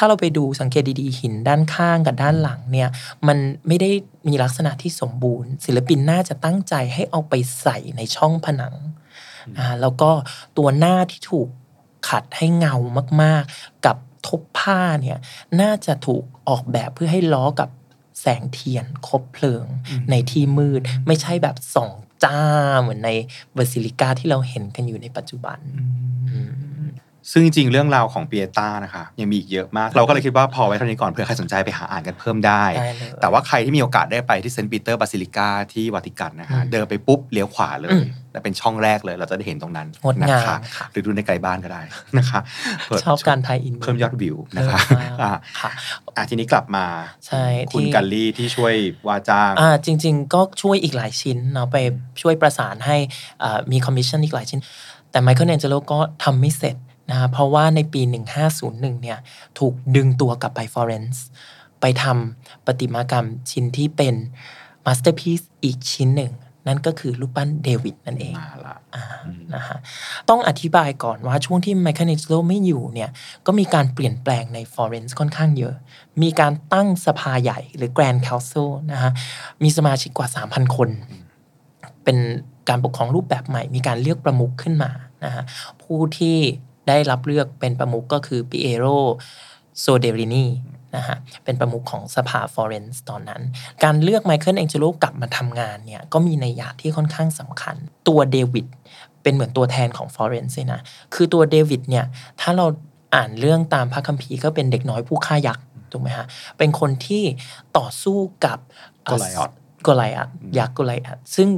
S3: ถ้าเราไปดูสังเกตดีๆหินด้านข้างกับด้านหลังเนี่ยมันไม่ได้มีลักษณะที่สมบูรณ์ ศิลปินน่าจะตั้งใจให้เอาไปใส่ในช่องผนังอ่าแล้วก็ตัวหน้าที่ถูกขัดให้เงามากๆ กับทบผ้าเนี่ยน่าจะถูกออกแบบเพื่อให้ล้อกับแสงเทียนคบเพลิงในที่มืด ไม่ใช่แบบส่องจ้าเหมือนในบาซิลิกาที่เราเห็นกันอยู่ในปัจจุบันอืม
S2: ซึ่งจริงๆเรื่องราวของเปียต้านะคะยังมีอีกเยอะมาก เราก็เลยคิดว่าพอไว้เท่านี้ก่อนเผื่อใครสนใจไปหาอ่านกันเพิ่มได้
S3: ได้เลย
S2: แต่ว่าใครที่มีโอกาสได้ไปที่เซนต์ปีเตอร์บาซิลิกาที่วาติกันนะคะ
S3: อืม
S2: เดินไปปุ๊บเลี้ยวขวาเลย อื
S3: ม
S2: และเป็นช่องแรกเลย เราจะได้เห็นตรงนั้น
S3: งด
S2: นะ
S3: งาม
S2: คะ
S3: ค่ะ
S2: หรือดูในไกลบ้านก็ได้นะคะเปิด
S3: ชอบการไทยอิน
S2: เพิ่มยอดวิวนะคะ
S3: เพิ่มมาก
S2: อะ
S3: ค่ะ
S2: อะทีนี้กลับมา
S3: ใช่
S2: คุณ
S3: ที่
S2: กัลลี่ที่ช่วยว่าจ้าง
S3: อ่าจริง ๆ ก็ช่วยอีกหลายชิ้นเนาะไปช่วยประสานให้อ่ามีคอมมิชชั่นอีกหลายชิ้น แต่ไมเคิลแอนเจโลก็ทำไม่เสร็จ นะคะเพราะว่าในปี 1501 เนี่ยถูกดึงตัวกลับไปฟลอเรนซ์ไปทำประติมากรรมชิ้นที่เป็นมาสเตอร์พี e อีกชิ้นหนึ่ง นั่นก็คือรูปปั้นเดวิดนั่นเอง
S2: มาละ
S3: อ่า
S2: อืม
S3: นะฮะต้องอธิบายก่อนว่าช่วงที่ไมเคิลแองเจโลไม่อยู่เนี่ยก็มีการเปลี่ยนแปลงในฟลอเรนซ์ค่อนข้างเยอะ มีการตั้งสภาใหญ่หรือ Grand Council นะฮะมีสมาชิกกว่า 3,000 คน เป็นการปกครองรูปแบบใหม่ มีการเลือกประมุขขึ้นมานะฮะผู้ที่ ได้รับเลือกเป็นประมุขก็คือปิเอโรโซเดรินีนะฮะเป็นประมุขของสภาฟลอเรนซ์ตอนนั้น การเลือกไมเคิลแองเจโลกลับมาทำงานเนี่ยก็มีนัยยะที่ค่อนข้างสำคัญ ตัวเดวิดเป็นเหมือนตัวแทนของฟลอเรนซ์เลยนะ คือตัวเดวิดเนี่ยถ้าเราอ่านเรื่องตามพระคัมภีร์ก็เป็นเด็กน้อยผู้ฆ่ายักษ์ถูกไหมฮะ เป็นคนที่ต่อสู้กับ
S2: โกไลออธ
S3: โกไลอัตยักษ์โกไลอัตซึ่ง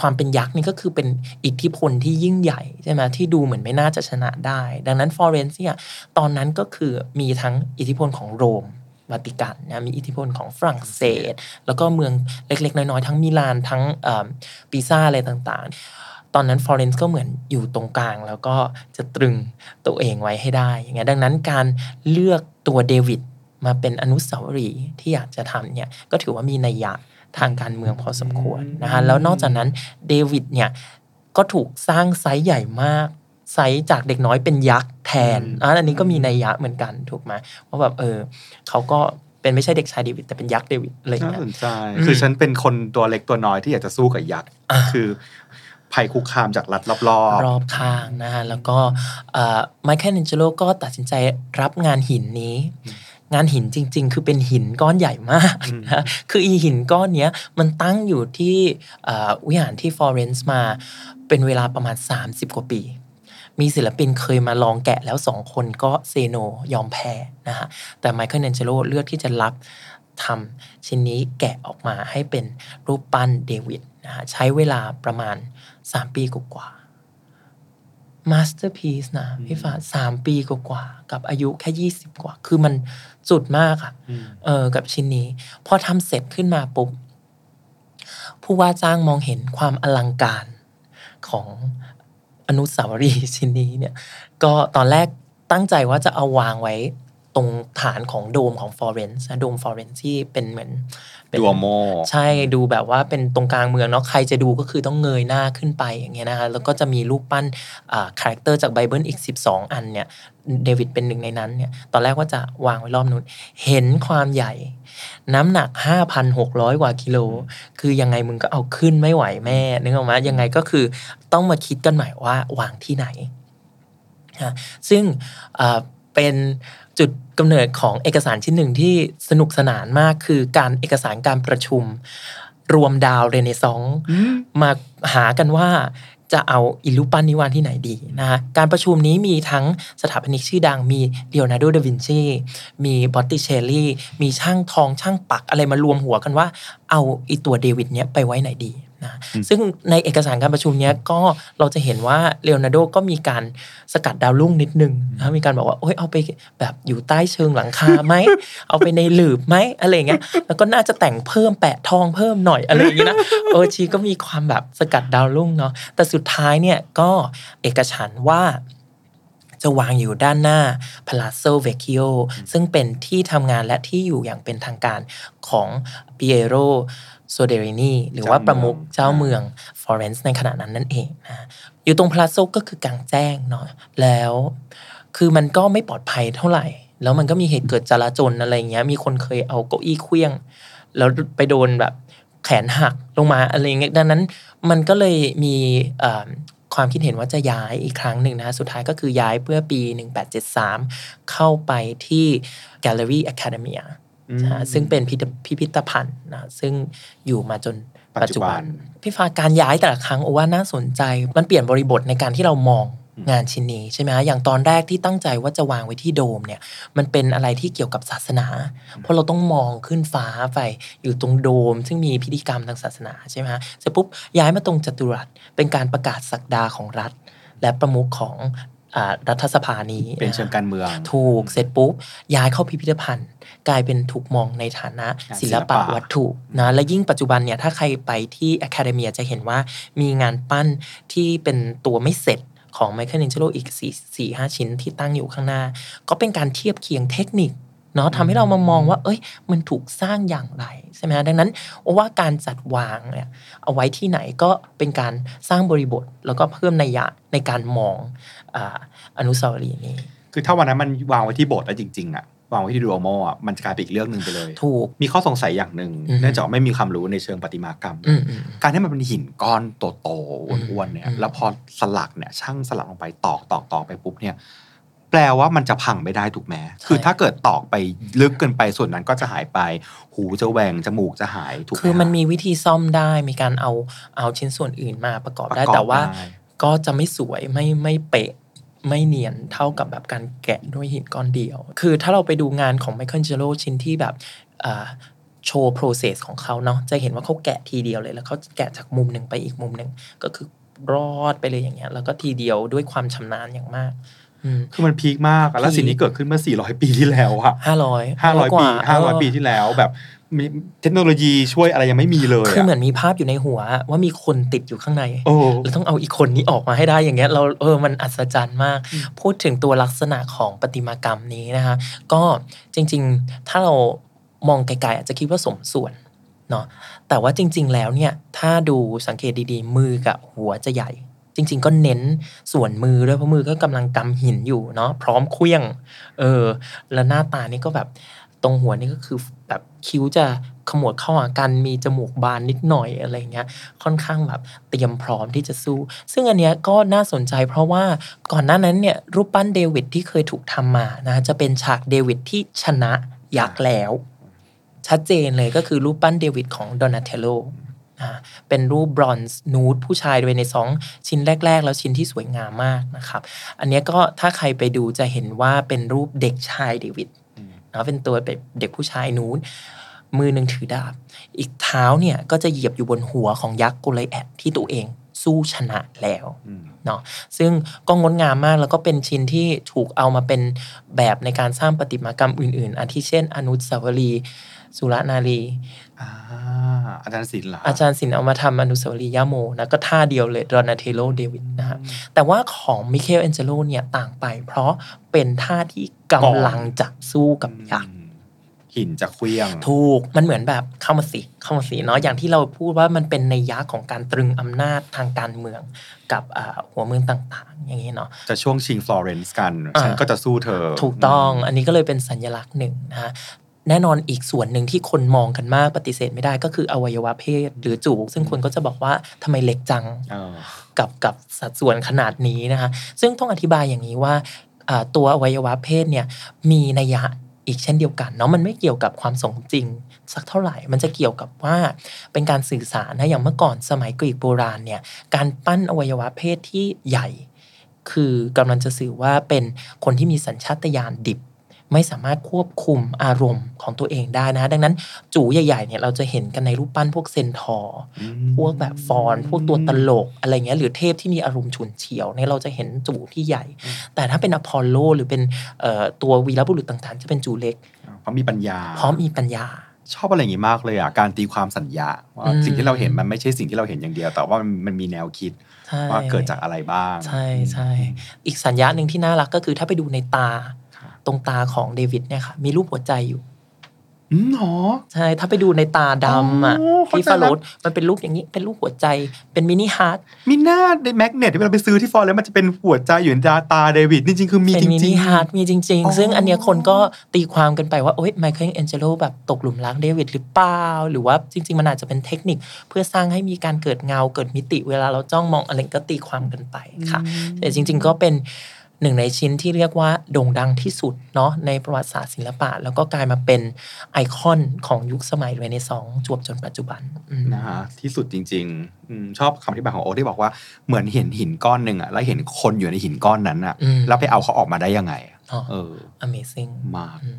S3: ความเป็นยักษ์นี่ก็คือเป็นอิทธิพลที่ยิ่งใหญ่ใช่ไหมที่ดูเหมือนไม่น่าจะชนะได้ ดังนั้นฟลอเรนซ์เนี่ยตอนนั้นก็คือมีทั้งอิทธิพลของโรมวาติกันนะมีอิทธิพลของฝรั่งเศส แล้วก็เมืองเล็กๆ น้อยๆ ทั้งมิลานทั้งเอ่อปิซ่าอะไรต่างๆ ตอนนั้นฟลอเรนซ์ก็เหมือนอยู่ตรงกลาง แล้วก็จะตรึงตัวเองไว้ให้ได้อย่างเงี้ยดังนั้นการเลือกตัวเดวิดมาเป็นอนุสาวรีย์ที่อยากจะทำเนี่ยก็ถือว่ามีนัยยะ ทางการเมืองพอสมควรนะฮะแล้วนอกจากนั้นเดวิดเนี่ยก็ถูกสร้างไซส์ใหญ่มากไซส์จากเด็กน้อยเป็นยักษ์แทน
S2: อืม
S3: อะอันนี้ก็มีนัยยะเหมือนกันถูกไหมว่าแบบเออเขาก็เป็นไม่ใช่เด็กชายเดวิดแต่เป็นยักษ์เดวิดอะไรอย่างเงี้ยน่า
S2: สนใจ
S3: อืม
S2: คือฉันเป็นคนตัวเล็กตัวน้อยที่อยากจะสู้กับยักษ์
S3: อ่า
S2: คือภัยคุกคามจากรัฐรอบ
S3: รอบข้างนะฮะแล้วก็ไมเคิลแอนเจโลก็ตัดสินใจรับงานหินนี้ งานหินจริง ๆ คือเป็นหินก้อนใหญ่มากนะฮะคืออีหินก้อนเนี้ยมันตั้งอยู่ที่เอ่อวิหารที่ฟลอเรนซ์มาเป็นเวลาประมาณ 30 กว่าปี มีศิลปินเคยมาลองแกะแล้วสองคนก็ say no ยอมแพ้นะฮะแต่ไมเคิลแอนเจโลเลือกที่จะรับทำชิ้นนี้แกะออกมาให้เป็นรูปปั้นเดวิดนะฮะใช้เวลาประมาณ 3 ปีกว่า masterpiece นะพี่ฟ้าสามปีกว่าๆกับอายุแค่20กว่า คือมัน สุดมากอะ
S2: อืม
S3: เออ กับชิ้นนี้ พอทำเสร็จขึ้นมาปุ๊บ ผู้ว่าจ้างมองเห็นความอลังการของอนุสาวรีย์ชิ้นนี้เนี่ย ก็ตอนแรกตั้งใจว่าจะเอาวางไว้ตรงฐานของโดมของฟลอเรนซ์นะโดมฟลอเรนซ์ที่เป็นเหมือนเป็น
S2: Duomo
S3: ใช่ดูแบบว่าเป็นตรงกลางเมืองเนาะใครจะดูก็คือต้องเงยหน้าขึ้นไปอย่างเงี้ยนะคะแล้วก็จะมีรูปปั้นอ่า character จากไบเบิลอีก 12 อันเนี่ยเดวิดเป็นหนึ่งในนั้นเนี่ยตอนแรกว่าจะวางไว้รอบนู้นเห็นความใหญ่ น้ำหนัก 5,600 กว่ากิโล คือยังไงมึงก็เอาขึ้นไม่ไหวแม่นึกออกไหมยังไงก็คือต้องมาคิดกันใหม่ว่าวางที่ไหนนะซึ่งอ่าเป็น จุดกำเนิดของเอกสารชิ้นหนึ่งที่สนุกสนานมากคือการเอกสารการประชุม รวมดาวเรเนซองส์มาหากันว่าจะเอาอีรูปปั้นนี้วางที่ไหนดีนะฮะการประชุมนี้มีทั้งสถาปนิกชื่อดังมีเลโอนาร์โดดาวินชีมีบอตติเชลลี่ มีช่างทองช่างปักอะไรมารวมหัวกันว่า เอาอีตัวเดวิดเนี้ยไปไว้ไหนดี นะซึ่งในเอกสารการประชุมเนี้ยก็เราจะเห็นว่าเลโอนาร์โดก็มีการสกัดดาวรุ่งนิดนึงนะมีการบอกว่าโอ้ยเอาไปแบบอยู่ใต้เชิงหลังคาไหม เอาไปในหลืบไหมอะไรอย่างเงี้ยแล้วก็น่าจะแต่งเพิ่มแปะทองเพิ่มหน่อยอะไรอย่างเงี้ยนะโอชีก็มีความแบบสกัดดาวรุ่งเนาะแต่สุดท้ายเนี่ยก็เอกฉันท์ว่าจะวางอยู่ด้านหน้า Palazzo Vecchio ซึ่งเป็นที่ทำงานและที่อยู่อย่างเป็นทางการของ Piero Soderini หรือว่าประมุขเจ้าเมืองฟลอเรนซ์ในขณะนั้นนั่นเองนะอยู่ตรง Palazzo ก็คือกลางแจ้งเนาะแล้ว คือมันก็ไม่ปลอดภัยเท่าไหร่ แล้วมันก็มีเหตุเกิดจลาจลอะไรเงี้ยมีคนเคยเอาเก้าอี้เคลี้ยง แล้วไปโดนแบบแขนหักลงมาอะไรเงี้ยดังนั้นมันก็เลยมีเอ่อความคิดเห็นว่าจะย้ายอีกครั้งหนึ่งนะสุดท้ายก็คือย้ายเพื่อปี 1873 เข้าไปที่ Gallery Academia
S2: อืม
S3: นะฮะซึ่งเป็นพิพิธพิพิธภัณฑ์นะซึ่งอยู่มาจน
S2: ปั
S3: ปั
S2: จ
S3: จ
S2: จุ
S3: จุ
S2: บั
S3: บั
S2: น
S3: นพี่ฟ้าการย้ายแต่ละครั้งโอว่าน่าสนใจ มันเปลี่ยนบริบทในการที่เรามองงานชิ้นนี้ใช่ไหมฮะอย่างตอนแรกที่ตั้งใจว่าจะวางไว้ที่โดมเนี่ยมันเป็นอะไรที่เกี่ยวกับศาสนา เพราะเราต้องมองขึ้นฟ้าไปอยู่ตรงโดม ซึ่งมีพิธีกรรมทางศาสนาใช่ไหมฮะเสร็จปุ๊บย้ายมาตรงจัตุรัสเป็นการประกาศศักดาของรัฐ และประมุขของอ่ารัฐสภานี้
S2: เป็นเชิงการเมือง
S3: ถูกเสร็จปุ๊บย้ายเข้าพิพิธภัณฑ์ กลายเป็นถูกมองในฐานะ
S2: งานศิ
S3: ศิ
S2: ล
S3: ล
S2: ปะ
S3: ปะวัตถุนะและยิ่งปัจจุบันเนี่ยถ้าใครไปที่ Academia จะเห็นว่ามีงานปั้นที่เป็นตัวไม่เสร็จของไมเคิล a อนเจโลอีก4 4 5ชิ้นที่ตั้งอยู่ข้างหน้า ก็เป็นการเทียบเคียงเทคนิคเนาะทำให้เรามามองว่า เอ้ย มันถูกสร้างอย่างไรใช่ไหมฮะดังนั้นว่าการจัดวางเนี่ยเอาไว้ที่ไหนก็เป็นการสร้างบริบท แล้วก็เพิ่มนัยยะในการมองอาอนุสาวรีย์นี้
S2: คือถ้าวันนั้นมันวางไว้ที่โบสถ์แล้วจริง ๆอะ วางไว้ที่ดูโอโมอะมันจะกลายเป็นอีกเรื่องหนึ่งไปเลย
S3: ถูก
S2: มีข้อสงสัยอย่างหนึ่ง
S3: อือฮึ
S2: เนื่องจากว่าไม่มีความรู้ในเชิงประติมากรรม
S3: อืมอืม
S2: การที่มันเป็นหินก้อนโตๆอ้วนๆเนี่ย
S3: อืม
S2: แล้วพอสลักเนี่ยช่างสลักลงไปตอกตอกตอกไปปุ๊บเนี่ย แปลว่ามันจะพังไม่ได้ถูกไหมคือถ้าเกิดตอกไปลึกเกินไปส่วนนั้นก็จะหายไป หูจะแหว่งจมูกจะหายถูกไหม
S3: คือมัน
S2: ฮะ
S3: มีวิธีซ่อมได้มีการเอาเอาชิ้นส่วนอื่นมาประกอบได้
S2: ประกอบ
S3: แต่ว่า
S2: ได้
S3: ก็จะไม่สวยไม่ไม่เป๊ะ ไม่เนียนเท่ากับแบบการแกะด้วยหินก้อนเดียว คือถ้าเราไปดูงานของไมเคิลเจโ o ชิ้นที่แบบอ่าโชว์ process ของเขาเนาะจะเห็นว่าเขาแกะทีเดียวเลย แล้วเขาแกะจากมุมหนึ่งไปอีกมุมหนึ่งก็คือรอดไปเลยอย่างเงี้ย แล้วก็ทีเดียวด้วยความชำนาญอย่างมากอืม
S2: คือมันพีคมากอะแล้ว
S3: พีค
S2: สิ่งนี้เกิดขึ้นเมื่อ 400 ปีที่แล้วอะ
S3: ห้าร้อย
S2: 500 ปี 500 ปีที่แล้วแบบ มีเทคโนโลยีช่วยอะไรยังไม่มีเลย
S3: คือเหมื
S2: อะ
S3: อนมีภาพอยู่ในหัว ว่ามีคนติดอยู่ข้างใน
S2: โอ้
S3: เราต้องเอาอีกคนนี้ออกมาให้ได้อย่างเงี้ยเราเออมันอัศจรรย์มาก
S2: อืม
S3: พูดถึงตัวลักษณะของประติมากรรมนี้นะคะ ก็จริง ๆ ถ้าเรามองไกลๆอาจจะคิดว่าสมส่วนเนาะแต่ว่าจริง ๆ แล้วเนี่ยถ้าดูสังเกตดีๆ มือกับหัวจะใหญ่ จริง ๆ ก็เน้นส่วนมือด้วยเพราะมือก็กำลังกำหินอยู่เนาะพร้อมเคลี้ยงเออแล้วหน้าตานี่ก็แบบ ตรงหัวนี่ก็คือแบบคิ้วจะขมวดเข้าหากันมีจมูกบานนิดหน่อยอะไรเงี้ยค่อนข้างแบบเตรียมพร้อมที่จะสู้ ซึ่งอันเนี้ยก็น่าสนใจเพราะว่าก่อนหน้านั้นเนี่ยรูปปั้นเดวิดที่เคยถูกทำมานะจะเป็นฉากเดวิดที่ชนะยักษ์แล้ว ชัดเจนเลยก็คือรูปปั้นเดวิดของโดนาเทโลเป็นรูป bronze nude ผู้ชายโดยในสองชิ้นแรก ๆ แล้วชิ้นที่สวยงามมากนะครับ อันนี้ก็ถ้าใครไปดูจะเห็นว่าเป็นรูปเด็กชายเดวิด เนาะเป็นตัวเป็นเด็กผู้ชายนู้น มือหนึ่งถือดาบ อีกเท้าเนี่ยก็จะเหยียบอยู่บนหัวของยักษ์โกลิแอดที่ตัวเองสู้ชนะแล้ว
S2: อืม
S3: เนาะซึ่งก็งดงามมากแล้วก็เป็นชิ้นที่ถูกเอามาเป็นแบบในการสร้างประติมากรรมอื่น ๆอาทิเช่น อนุสาวรีย์สุรนารี
S2: อ่าอาจารย์ศิลป์เหรอ
S3: อาจารย์ศิลป์เอามาทำอนุสาวรีย์ยาโมนะก็ท่าเดียวเลยดอนาเทโลเดวิดนะฮะแต่ว่าของมิเคลแอนเจโลเนี่ยต่างไป เพราะเป็นท่าที่กำลังจะสู้กับยักษ์
S2: อืมหินจะเขวี้ยง
S3: ถูกมันเหมือนแบบเข้ามาสิเข้ามาสิเนาะอย่างที่เราพูดว่ามันเป็นนัยยะของการตรึงอำนาจทางการเมืองกับอ่าหัวเมืองต่างๆ อย่างนี้เนาะ
S2: จะช่วงชิงฟลอเรนซ์กัน
S3: อ่า
S2: ฉันก็จะสู้เธอ
S3: ถูกต้องอันนี้ก็เลยเป็นสัญลักษณ์หนึ่งนะฮะ แน่นอนอีกส่วนหนึ่งที่คนมองกันมากปฏิเสธไม่ได้ก็คืออวัยวะเพศ หรือจู๋ซึ่งคนก็จะบอกว่าทำไมเล็กจัง
S2: เออ
S3: กับกับสัดส่วนขนาดนี้นะคะ ซึ่งต้องอธิบายอย่างนี้ว่าอ่าตัวอวัยวะเพศเนี่ยมีนัยยะอีกเช่นเดียวกันเนาะมันไม่เกี่ยวกับความสมจริง สักเท่าไหร่ มันจะเกี่ยวกับว่าเป็นการสื่อสารนะอย่างเมื่อก่อนสมัยกรีกโบราณเนี่ยการปั้นอวัยวะเพศที่ใหญ่ คือกำลังจะสื่อว่าเป็นคนที่มีสัญชาตญาณดิบ ไม่สามารถควบคุมอารมณ์ของตัวเองได้นะ ดังนั้นจูใหญ่ๆเนี่ยเราจะเห็นกันในรูปปั้นพวกเซนทอร์
S2: อืม
S3: พวกแบบฟอน พวกตัวตลกอะไรเงี้ยหรือเทพที่มีอารมณ์ฉุนเฉียวเนี่ยเราจะเห็นจูที่ใหญ่ แต่ถ้าเป็นอพอลโลหรือเป็นเอ่อตัววีรบุรุษต่างๆ จะเป็นจูเล็ก
S2: เพราะมีปัญญา
S3: พร้อมมีปัญญา
S2: ชอบอะไรอย่างงี้มากเลยอะการตีความสัญญาว่า
S3: อืม
S2: สิ่งที่เราเห็นมันไม่ใช่สิ่งที่เราเห็นอย่างเดียว แต่ว่ามันมันมีแนวคิด
S3: ใช่
S2: ว่าเกิดจากอะไรบ้าง
S3: ใช่ใช่อีกสัญญาหนึ่งที่น่ารักก็คือถ้าไปดูในตา
S2: ครับ
S3: ตรงตาของเดวิดเนี่ยค่ะ มีรูปหัวใจอยู่
S2: อืมหรอ
S3: ใช่ถ้าไปดูในตาดำอะ
S2: อ๋อเข้าใจ
S3: ที่ฟาโร
S2: แล้ว
S3: สมันเป็นรูปอย่างนี้ เป็นรูปหัวใจ เป็นมินิฮาร์ด
S2: มีหน้าในแมกเนตที่เราไปซื้อที่ฟอร์แล้วมันจะเป็นหัวใจอยู่ในตาตาเดวิดจริงๆคือมี
S3: เป็
S2: จ
S3: นมิ
S2: ริ
S3: นิ
S2: ง
S3: ฮาร์ดมีจริง
S2: อ๋อ
S3: ๆซึ่งอันเนี้ยคนก็ตีความกันไปว่าโอ๊ยไมเคิลแองเจโลแบบตกหลุมรักเดวิดหรือเปล่า หรือว่าจริง ๆ มันอาจจะเป็นเทคนิคเพื่อสร้างให้มีการเกิดเงาเกิดมิติ เวลาเราจ้องมองอะไรก็ตีความกันไปค่ะ แต่จริง ๆ ก็เป็น หนึ่งในชิ้นที่เรียกว่าโด่งดังที่สุดเนาะในประวัติศาสตร์ศิลปะ แล้วก็กลายมาเป็นไอคอนของยุคสมัยเรเนซองส์จวบจนปัจจุบันอืม
S2: นะฮะที่สุดจริงๆอมชอบคำอธิบายของโอ๊ตที่บอกว่าเหมือนเห็นหินก้อนหนึ่งอะแล้วเห็นคนอยู่ในหินก้อนนั้นอะ
S3: อืม
S2: แล้วไปเอาเขาออกมาได้ยังไงอะ
S3: อ๋อ
S2: เออ
S3: amazing
S2: มาก
S3: อืม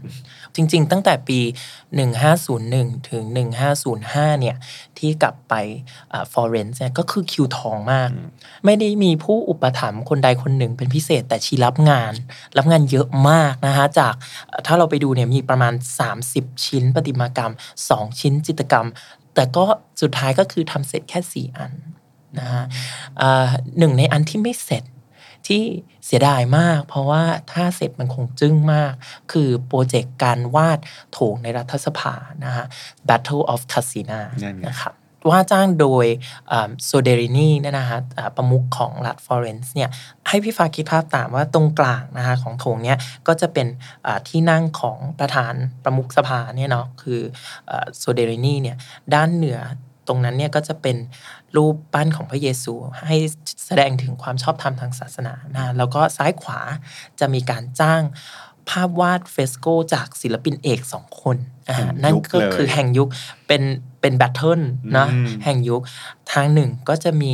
S3: จริง ๆ ตั้งแต่ปี 1501 ถึง 1505 เนี่ย ที่กลับไปฟอเรนซ์เนี่ยก็คือคิวทองมาก ไม่ได้มีผู้อุปถัมภ์คนใดคนหนึ่งเป็นพิเศษแต่ชีรับงาน รับงานเยอะมากนะคะจากเอ่อถ้าเราไปดูเนี่ยมีประมาณ 30 ชิ้นประติมากรรม 2 ชิ้นจิตรกรรม แต่ก็สุดท้ายก็คือทำเสร็จแค่ 4 อันนะฮะอ่าหนึ่งในอันที่ไม่เสร็จ ที่เสียดายมาก เพราะว่าถ้าเสร็จมันคงจึ้งมาก คือ project การวาดโถงในรัฐสภานะฮะ Battle of Cascina
S2: นั่นไง
S3: นะครับว่าจ้างโดยโซเดรินีเนี่ยนะฮะอ่าประมุขของรัฐฟลอเรนซ์เนี่ยให้พี่ฟ้าคิดภาพตามว่าตรงกลางนะคะของโถงเนี้ยก็จะเป็นอ่าที่นั่งของประธานประมุขสภาเนี่ยเนาะคือโซเดรินีเนี่ยด้านเหนือตรงนั้นเนี่ยก็จะเป็น รูปปั้นของพระเยซูให้แสดงถึงความชอบธรรมทางศาสนานะแล้วก็ซ้ายขวาจะมีการจ้างภาพวาด fresco จากศิลปินเอกสองคนอ่า
S2: แห่ง
S3: นั่น
S2: ยุค
S3: ก็
S2: เลย
S3: คือแห่งยุคเป็นเป็น battle นะ
S2: อืม
S3: แห่งยุค ทางหนึ่งก็จะมี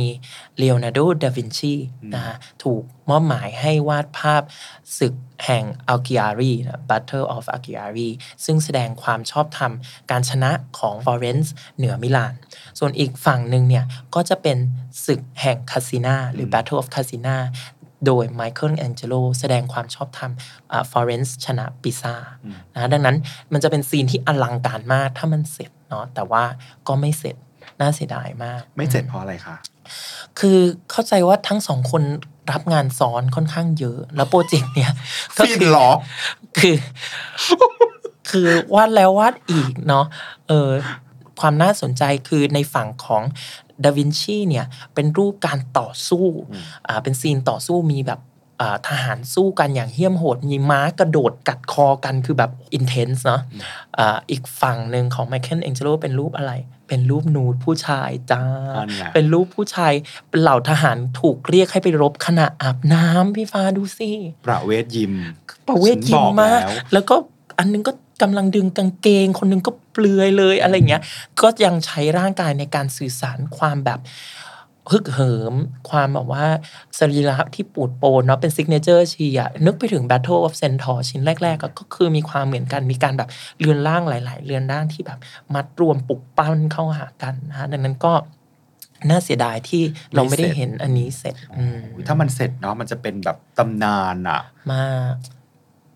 S3: เลโอนาร์โด ดาวินชีนะฮะถูกมอบหมายให้วาดภาพศึกแห่งอังกิอารี Battle of a l g i a r i ซึ่งแสดงความชอบธรรมการชนะของฟลอเรนซ์เหนือมิลาน ส่วนอีกฝั่งหนึ่งเนี่ยก็จะเป็นศึกแห่งคาสินาหรือ Battle of Cascina โดยไมเคิลแองเจโลแสดงความชอบธรรมฟลอเรนซ์ชนะปิซานะดังนั้นมันจะเป็น scene ที่อลังการมากถ้ามันเสร็จเนาะแต่ว่าก็ไม่เสร็จน่าเสียดายมาก
S2: ไม่เสร็จเพราะอะไรคะ
S3: คือเข้าใจว่าทั้งสองคนรับงานซ้อนค่อนข้างเยอะ แล้ว project เนี้ยก็
S2: ฟิน
S3: คือ
S2: เหรอ
S3: คือ คือวาดแล้ววาดอีกเนาะเออ ความน่าสนใจคือในฝั่งของดาวินชีเนี่ยเป็นรูปการต่อสู้อ่าเป็น scene ต่อสู้มีแบบอ่าทหารสู้กันอย่างเหี้ยมโหด มีม้ากระโดดกัดคอกันคือแบบ intense เนาะอ่าอีกฝั่งหนึ่งของไมเคิลแองเจโลเป็นรูปอะไร เป็นรูปนูดผู้ชายจ้า
S2: นั่นไง
S3: เป็นรูปผู้ชายเป็นเหล่าทหารถูกเรียกให้ไปรบขณะอาบน้ำพี่ฟ้าดูสิ private gym private gym
S2: ฉั
S3: ม
S2: นบอก
S3: มาก
S2: แล้ว
S3: แล้วก็อันนึงก็ กำลังดึงกางเกง คนนึงก็เปลือยเลยอะไรเงี้ย ก็ยังใช้ร่างกายในการสื่อสารความแบบฮึกเหิม ความแบบว่าสรีระที่ปูดโปนเนาะเป็น signature she อะนึกไปถึง Battle of Centaur ชิ้นแรก ๆ ก็ก็คือมีความเหมือนกันมีการแบบเรือนร่างหลาย ๆ เรือนร่างที่แบบมัดรวมปลุกปั้นเข้าหากันนะฮะดังนั้นก็น่าเสียดายที่เราไม่ได้เห็นอันนี้เสร็จอืม
S2: ถ้ามันเสร็จเนาะมันจะเป็นแบบตำนานอะ
S3: มาก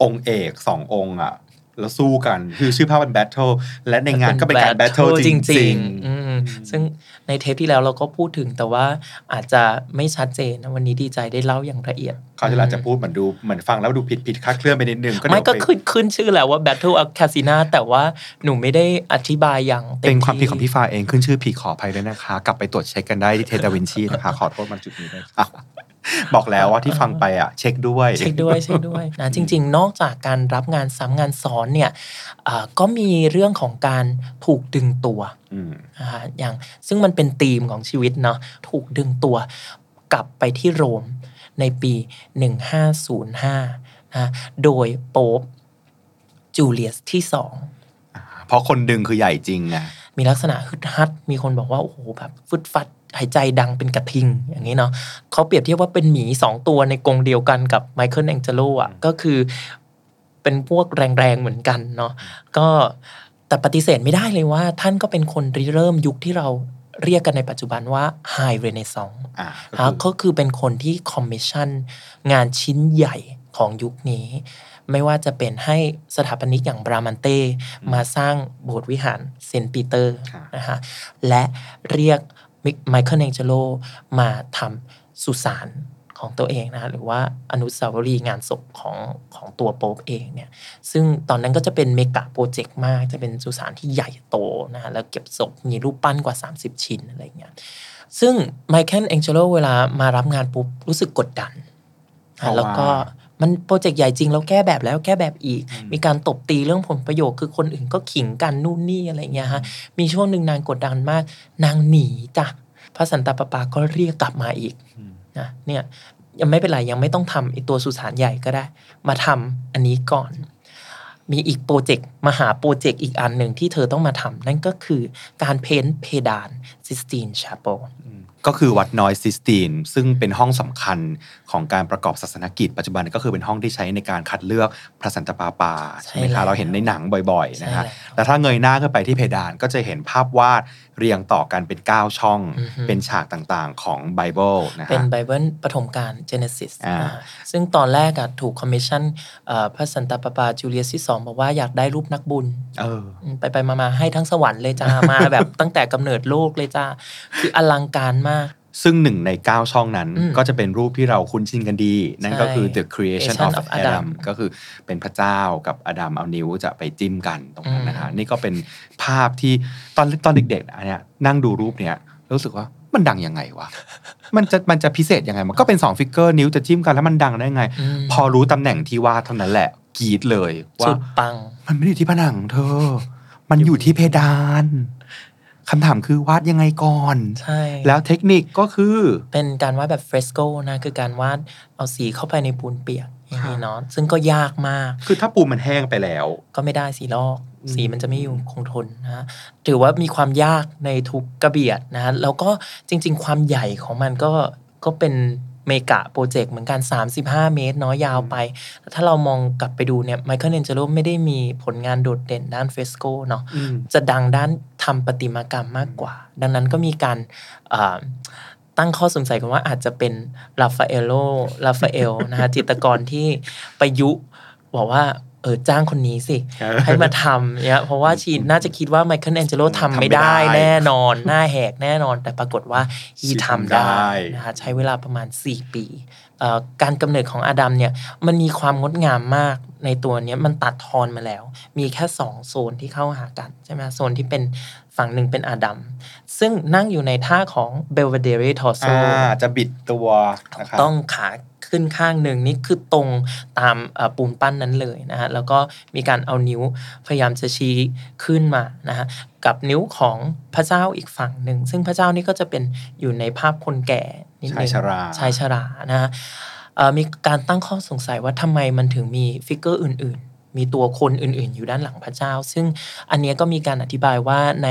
S2: องค์เอกสององค์อะ แล้วสู้กัน คือชื่อภาพเป็น battle และในงานก็เป็นการ battle จริง
S3: ๆอืมซึ่งในเทปที่แล้วเราก็พูดถึงแต่ว่าอาจจะไม่ชัดเจนนะวันนี้ดีใจได้เล่าอย่างละเอียด
S2: ๆเขาจะอาจจะพูดเหมือนดูเหมือนฟังแล้วดูผิดผิดคลาดเคลื่อนไปนิดนึงก็
S3: ไม่
S2: เดี๋ยว
S3: ก็
S2: ไป
S3: ขึ้นขึ้นชื่อแล้วว่า Battle of Cascina แต่ว่าหนูไม่ได้อธิบายอย่างเต็ม
S2: เป็นความผิด
S3: ที่
S2: ของพี่ฟ้าเองขึ้นชื่อผิดขออภัยด้วยนะคะ กลับไปตรวจเช็คกันได้ที่เทดาวินชีนะคะขอโทษมาจุดนี้ด้วยค่ะ บอกแล้วว่าที่ฟังไปอะ เช็คด้วย
S3: เช็คด้วยเช็คด้วยนะจริง ๆ นอกจากการรับงานซ้ำงานซ้อนเนี่ยอ่าก็มีเรื่องของการถูกดึงตัว
S2: อืม
S3: นะฮะอย่างซึ่งมันเป็นธีมของชีวิตเนาะถูกดึงตัวกลับไปที่โรมในปี 1505นะโดยโป๊ปจูเลียสที่สอง
S2: เพราะคนดึงคือใหญ่จริงไง
S3: มีลักษณะฮึดฮัด มีคนบอกว่า โอ้โหแบบฟึดฟัด หายใจดังเป็นกระทิงอย่างนี้เนาะเขาเปรียบเทียบว่าเป็นหมีสองตัวในกรงเดียวกันกับไมเคิลแองเจโลอะก็คือเป็นพวกแรงๆเหมือนกันเนาะก็แต่ปฏิเสธไม่ได้เลยว่า ท่านก็เป็นคนริเริ่มยุคที่เราเรียกกันในปัจจุบันว่าไฮเรเนซอง
S2: อ่า
S3: อ่าก็คือเป็นคนที่คอมมิชชั่นงานชิ้นใหญ่ของยุคนี้ ไม่ว่าจะเป็นให้สถาปนิกอย่างบรามันเต้มาสร้างโบสถ์วิหารเซนต์ปีเตอร์
S2: ครับ
S3: นะฮะและเรียก ไมเคิลแองเจโลมาทำสุสานของตัวเองนะฮะหรือว่าอนุสาวรีย์งานศพของของตัวโป๊ปเองเนี่ยซึ่งตอนนั้นก็จะเป็น mega project มาก จะเป็นสุสานที่ใหญ่โตนะฮะแล้วเก็บศพมีรูปปั้นกว่า 30 ชิ้นอะไรเงี้ยซึ่งไมเคิลแองเจโลเวลามารับงานปุ๊บรู้สึกกดดัน
S2: เพราะว่า
S3: แล้วก็ มัน project ใหญ่จริงแล้วแก้แบบแล้วแก้แบบอีก มีการตบตีเรื่องผลประโยชน์คือคนอื่นก็ขิงกันนู่นนี่อะไรเงี้ยฮะมีช่วงหนึ่งนางกดดันมาก นางหนีจ้ะพระสันตะปาปาก็เรียกกลับมาอีกนะเนี่ยยังไม่เป็นไรยังไม่ต้องทำไอตัวสุสานใหญ่ก็ได้ มาทำอันนี้ก่อน มีอีก project มหา project อีกอันหนึ่งที่เธอต้องมาทำนั่นก็คือการ paint เพดาน Sis tine Chapel
S2: ก็คือวัดน้อยซิสตีน ซึ่งเป็นห้องสำคัญของการประกอบศาสนกิจ ปัจจุบันก็คือเป็นห้องที่ใช้ในการคัดเลือกพระสันตะปาปา
S3: ใช่
S2: ใช่ไหมคะแล้
S3: ว
S2: เราเห็นในหนังบ่อยๆนะคะ
S3: ใช่แล้ว
S2: แต่ถ้าเงยหน้าขึ้นไปที่เพดานก็จะเห็นภาพวาด เรียงต่อกันเป็น 9 ช่อง
S3: อือฮึ
S2: เป็นฉากต่างๆของไบเบิล นะคะ
S3: เป็น
S2: คะ
S3: ไบเบิลปฐมกาล Genesis
S2: อ่า
S3: อ่าซึ่งตอนแรกอะถูกคอมมิชชั่นพระสันตะปาปาจูเลียสที่สองบอกว่าอยากได้รูปนักบุญ
S2: เออ
S3: อืมไปไปมามาให้ทั้งสวรรค์เลยจ้ามาแบบตั้งแต่กำเนิดโลกเลยจ้าคืออลังการมาก
S2: ซึ่งหนึ่งใน 9 ช่องนั้น
S3: อืม
S2: ก็จะเป็นรูปที่เราคุ้นชินกันดี นั่นก็คือ
S3: ใช่
S2: the creation
S3: Creation
S2: of
S3: of Adam
S2: Adam ก็คือเป็นพระเจ้ากับอดัมเอานิ้วจะไปจิ้มกันตรงนั้นนะคะ
S3: อืม
S2: นี่ก็เป็นภาพที่ตอนตอนเด็กๆอันเนี้ยนั่งดูรูปเนี้ยรู้สึกว่ามันดังยังไงวะ มันจะมันจะพิเศษยังไง มันก็เป็น2 figure นิ้วจะจิ้มกันแล้วมันดังได้ไง
S3: อืม
S2: พอรู้ตำแหน่งที่ว่าเท่านั้นแหละกรีดเลยว่า
S3: สุดปัง
S2: มันไม่ได้อยู่ที่ผนังเธอ มันอยู่ที่เพดาน คำถามคือวาดยังไงก่อน
S3: ใช่
S2: แล้วเทคนิคก็คือ
S3: เป็นการวาดแบบเฟรสโกนะคือการวาดเอาสีเข้าไปในปูนเปียกอย่าง
S2: ครั
S3: นี้
S2: บ
S3: เนาะซึ่งก็ยากมาก
S2: คือถ้าปูนมันแห้งไปแล้ว
S3: ก็ไม่ได้สีลอก
S2: อืม
S3: สีมันจะไม่อยู่คงทนนะฮะถือว่ามีความยากในทุกกระเบียดนะฮะแล้วก็จริง ๆ ความใหญ่ของมันก็ก็เป็น เมกะโปรเจกต์เหมือนกัน 35 เมตรเนาะยาวไป ถ้าเรามองกลับไปดูเนี่ยไมเคิลเอนเจโลไม่ได้มีผลงานโดดเด่นด้าน fresco เนาะจะดังด้านทำประติมากรรมมากกว่า ดังนั้นก็มีการอ่าตั้งข้อสงสัยกันว่าอาจจะเป็นราฟาเอโลราฟาเอลนะฮะจิตรกรที่ประยุกต์บอกว่า เออจ้างคนนี้สิ
S2: เออ
S3: ให้มาทำเนี่ยเพราะว่า she น่าจะคิดว่าไมเคิลแองเจโลทำไม่ได้
S2: ทำไม่ได้
S3: แน่นอน หน้าแหกแน่นอน แต่ปรากฏว่าhe
S2: she
S3: ทำ
S2: ทำได้
S3: ได้นะฮะใช้เวลาประมาณ 4 ปีเอ่อการกำเนิดของอาดัมเนี่ยมันมีความงดงามมากในตัวเนี้ยมันตัดทอนมาแล้ว มีแค่ 2 โซนที่เข้าหากันใช่ไหมโซนที่เป็นฝั่งหนึ่งเป็นอาดัมซึ่งนั่งอยู่ในท่าของ Belvedere Torso อ่า
S2: จะบิดตัวนะครับ
S3: ตั้งขา ขึ้นข้างหนึ่งนี่คือตรงตามเอ่อปูนปั้นนั้นเลยนะฮะแล้วก็มีการเอานิ้วพยายามจะชี้ขึ้นมานะฮะกับนิ้วของพระเจ้าอีกฝั่งหนึ่ง ซึ่งพระเจ้านี่ก็จะเป็นอยู่ในภาพคนแก่นิดนึง
S2: ชายชรา
S3: ชายชรานะฮะเอ่อมีการตั้งข้อสงสัยว่าทำไมมันถึงมี figure อื่นๆมีตัวคนอื่นๆ อยู่ด้านหลังพระเจ้า ซึ่งอันเนี้ยก็มีการอธิบายว่าใน